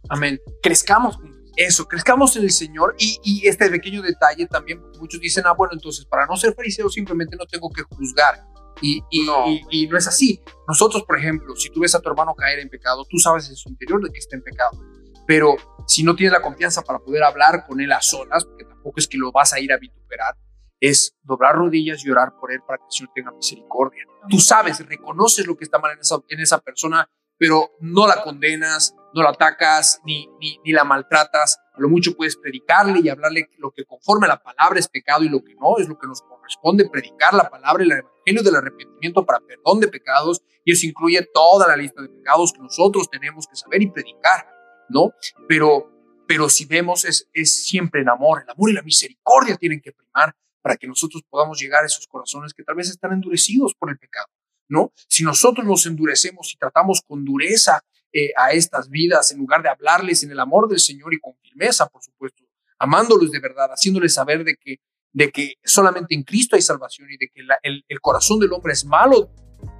amén, crezcamos
Eso, crezcamos en el Señor y, y, este pequeño detalle también, muchos dicen, ah, bueno, entonces para no ser fariseo simplemente no tengo que juzgar. Y, y, no. y, no. es así. Nosotros, por ejemplo, si tú ves a tu hermano caer en pecado, tú sabes en su interior de que está en pecado. Pero si no tienes la confianza para poder hablar con él a solas, porque tampoco es que lo vas a ir a vituperar, es doblar rodillas y orar por él para que el Señor tenga misericordia. Tú sabes, reconoces lo que está mal en esa, en esa persona, pero no la condenas, no la atacas, ni, ni, ni, la maltratas. A lo mucho puedes predicarle y hablarle lo que conforme a la palabra es pecado y lo que no es lo que nos corresponde, predicar la palabra y el evangelio del arrepentimiento para perdón de pecados. Y eso incluye toda la lista de pecados que nosotros tenemos que saber y predicar, ¿no? Pero, pero si vemos, es, es siempre en amor. El amor y la misericordia tienen que primar para que nosotros podamos llegar a esos corazones que tal vez están endurecidos por el pecado, ¿no? Si nosotros nos endurecemos y tratamos con dureza eh, a estas vidas, en lugar de hablarles en el amor del Señor y con firmeza, por supuesto, amándolos de verdad, haciéndoles saber de que, de que solamente en Cristo hay salvación y de que el, corazón del hombre es malo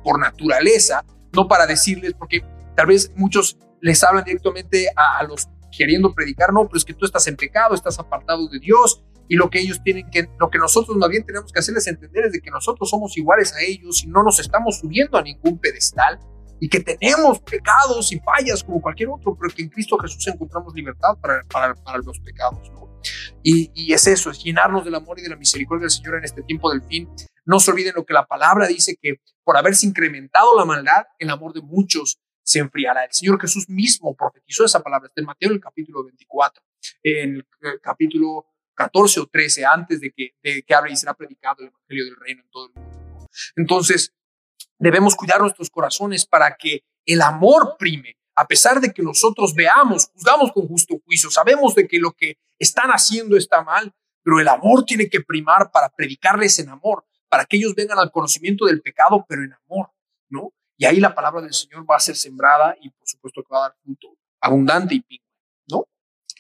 por naturaleza, no para decirles, porque tal vez muchos les hablan directamente a, los queriendo predicar, no, pero es que tú estás en pecado, estás apartado de Dios, y lo que ellos tienen que, lo que nosotros más bien tenemos que hacerles entender es de que nosotros somos iguales a ellos y no nos estamos subiendo a ningún pedestal y que tenemos pecados y fallas como cualquier otro, pero que en Cristo Jesús encontramos libertad para, para, para los pecados. ¿no? Y, y, es eso, es llenarnos del amor y de la misericordia del Señor en este tiempo del fin. No se olviden lo que la palabra dice, que por haberse incrementado la maldad, el amor de muchos se enfriará. El Señor Jesús mismo profetizó esa palabra, está en Mateo el capítulo 24, en el capítulo 14 o 13 antes de que, de que hable y será predicado el Evangelio del Reino en todo el mundo. Entonces, debemos cuidar nuestros corazones para que el amor prime, a pesar de que nosotros veamos, juzgamos con justo juicio, sabemos de que lo que están haciendo está mal, pero el amor tiene que primar para predicarles en amor, para que ellos vengan al conocimiento del pecado, pero en amor, ¿no? Y ahí la palabra del Señor va a ser sembrada y por supuesto que va a dar fruto abundante y pico, ¿no?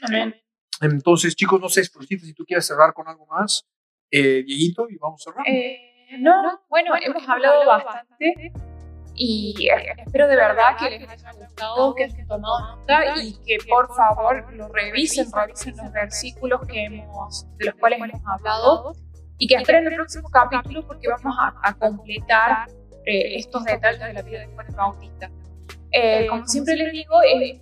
Amén.
Entonces, chicos, no sé, si tú quieres cerrar con algo más, eh, Dieguito, y vamos a cerrar.
Eh, no, bueno, hemos hablado bastante y espero de verdad que les haya gustado, que hayan tomado nota y que por favor lo revisen, revisen los versículos que hemos, de los cuales hemos hablado y que esperen el próximo capítulo porque vamos a, completar eh, estos detalles de la vida de Juan Bautista. Eh, como siempre les digo, es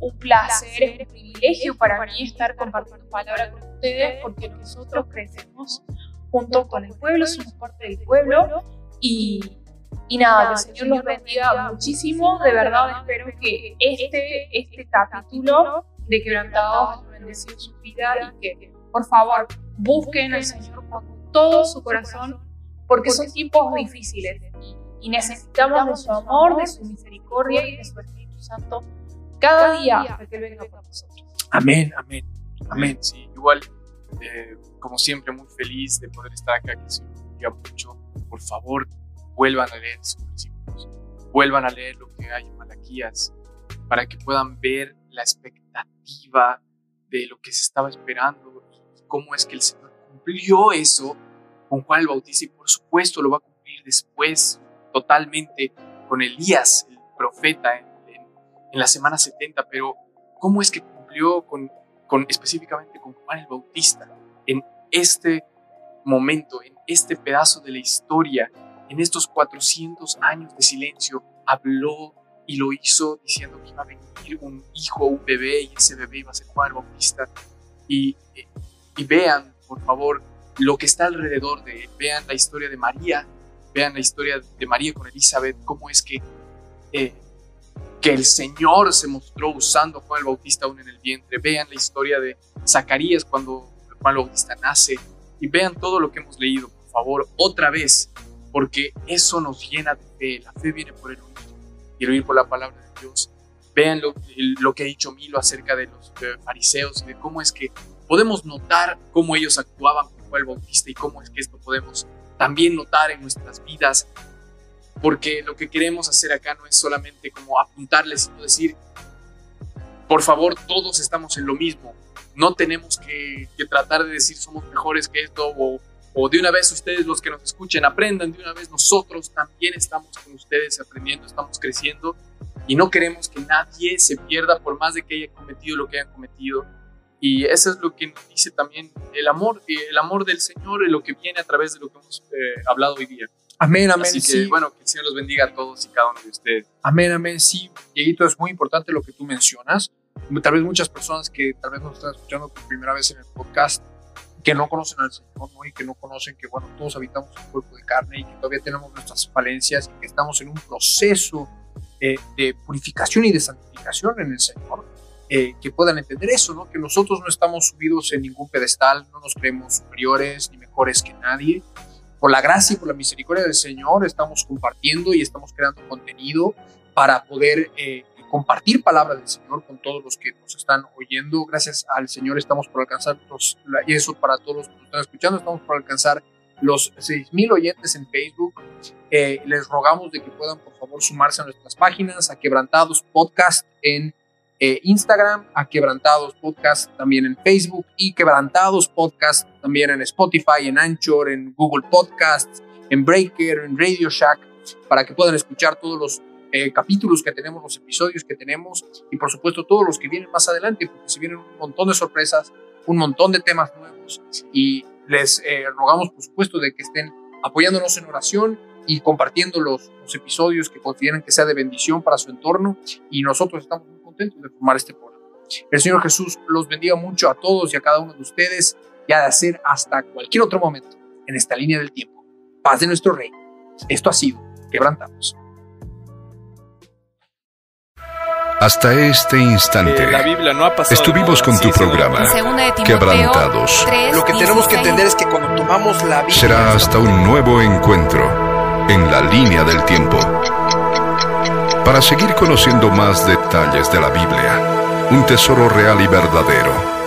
un placer, es un privilegio para mí estar compartiendo palabras con ustedes porque nosotros crecemos junto con el pueblo, somos parte del pueblo y, y nada, que el Señor los bendiga muchísimo. De verdad espero que este, este capítulo de Quebrantados haya bendecido su vida y que por favor busquen al Señor con todo su corazón porque son tiempos difíciles y necesitamos de su amor, de su misericordia y de su Espíritu Santo cada día para que Él venga por nosotros.
Amén, amén, amén.
Sí, igual, eh, como siempre, muy feliz de poder estar acá, que el Señor bendiga mucho. Por favor, vuelvan a leer sus versículos, vuelvan a leer lo que hay en Malaquías, para que puedan ver la expectativa de lo que se estaba esperando, cómo es que el Señor cumplió eso con Juan el Bautista y por supuesto lo va a cumplir después totalmente con Elías, el profeta, en, la semana 70, pero ¿cómo es que cumplió con, con, específicamente con Juan el Bautista en este momento, en este pedazo de la historia, en estos 400 años de silencio, habló y lo hizo diciendo que iba a venir un hijo, un bebé, y ese bebé iba a ser Juan Bautista. Y, y vean, por favor, lo que está alrededor de, vean la historia de María, vean la historia de María con Elizabeth, cómo es que, eh, que el Señor se mostró usando a Juan el Bautista aún en el vientre, vean la historia de Zacarías cuando Juan el Bautista nace. Y vean todo lo que hemos leído, por favor, otra vez, porque eso nos llena de fe, la fe viene por el oír. Y el oír por la palabra de Dios. Vean lo, lo que ha dicho Milo acerca de los fariseos y de cómo es que podemos notar cómo ellos actuaban el Bautista y cómo es que esto podemos también notar en nuestras vidas, porque lo que queremos hacer acá no es solamente como apuntarles, sino decir, por favor, todos estamos en lo mismo, no tenemos que, tratar de decir somos mejores que esto o, o de una vez ustedes los que nos escuchen aprendan, de una vez nosotros también estamos con ustedes aprendiendo, estamos creciendo y no queremos que nadie se pierda por más de que haya cometido lo que hayan cometido y eso es lo que nos dice también el amor, el amor del Señor, lo que viene a través de lo que hemos eh, hablado hoy día.
Amén, amén.
Así que, bueno, que el Señor los bendiga a todos y cada uno de ustedes.
Amén, amén. Sí, Dieguito, es muy importante lo que tú mencionas. Tal vez muchas personas que tal vez nos están escuchando por primera vez en el podcast, que no conocen al Señor y que no conocen que, bueno, todos habitamos un cuerpo de carne y que todavía tenemos nuestras falencias y que estamos en un proceso eh, de purificación y de santificación en el Señor eh, que puedan entender eso, ¿no? que nosotros no estamos subidos en ningún pedestal, no nos creemos superiores ni mejores que nadie. Por la gracia y por la misericordia del Señor estamos compartiendo y estamos creando contenido para poder eh, compartir palabra del Señor con todos los que nos están oyendo. Gracias al Señor estamos por alcanzar los, y eso para todos los que nos están escuchando, estamos por alcanzar los 6.000 oyentes en Facebook. Eh, les rogamos de que puedan por favor sumarse a nuestras páginas, a Quebrantados Podcast en eh, Instagram, a Quebrantados Podcast también en Facebook y Quebrantados Podcast también en Spotify, en Anchor, en Google Podcasts, en Breaker, en Radio Shack, para que puedan escuchar todos los eh, capítulos que tenemos, los episodios que tenemos y por supuesto todos los que vienen más adelante, porque se vienen un montón de sorpresas, un montón de temas nuevos y les eh, rogamos por supuesto de que estén apoyándonos en oración y compartiendo los, los episodios que consideren que sea de bendición para su entorno y nosotros estamos de formar este programa. El Señor Jesús los bendiga mucho a todos y a cada uno de ustedes y ha de hacer hasta cualquier otro momento en esta línea del tiempo. Paz de nuestro Rey. Esto ha sido Quebrantamos.
Hasta este instante
eh, la Biblia no ha pasado
estuvimos con tu programa Quebrantados.
Lo que tenemos que entender es que cuando tomamos la Biblia
será hasta un nuevo encuentro en la línea del tiempo. Para seguir conociendo más detalles de la Biblia, un tesoro real y verdadero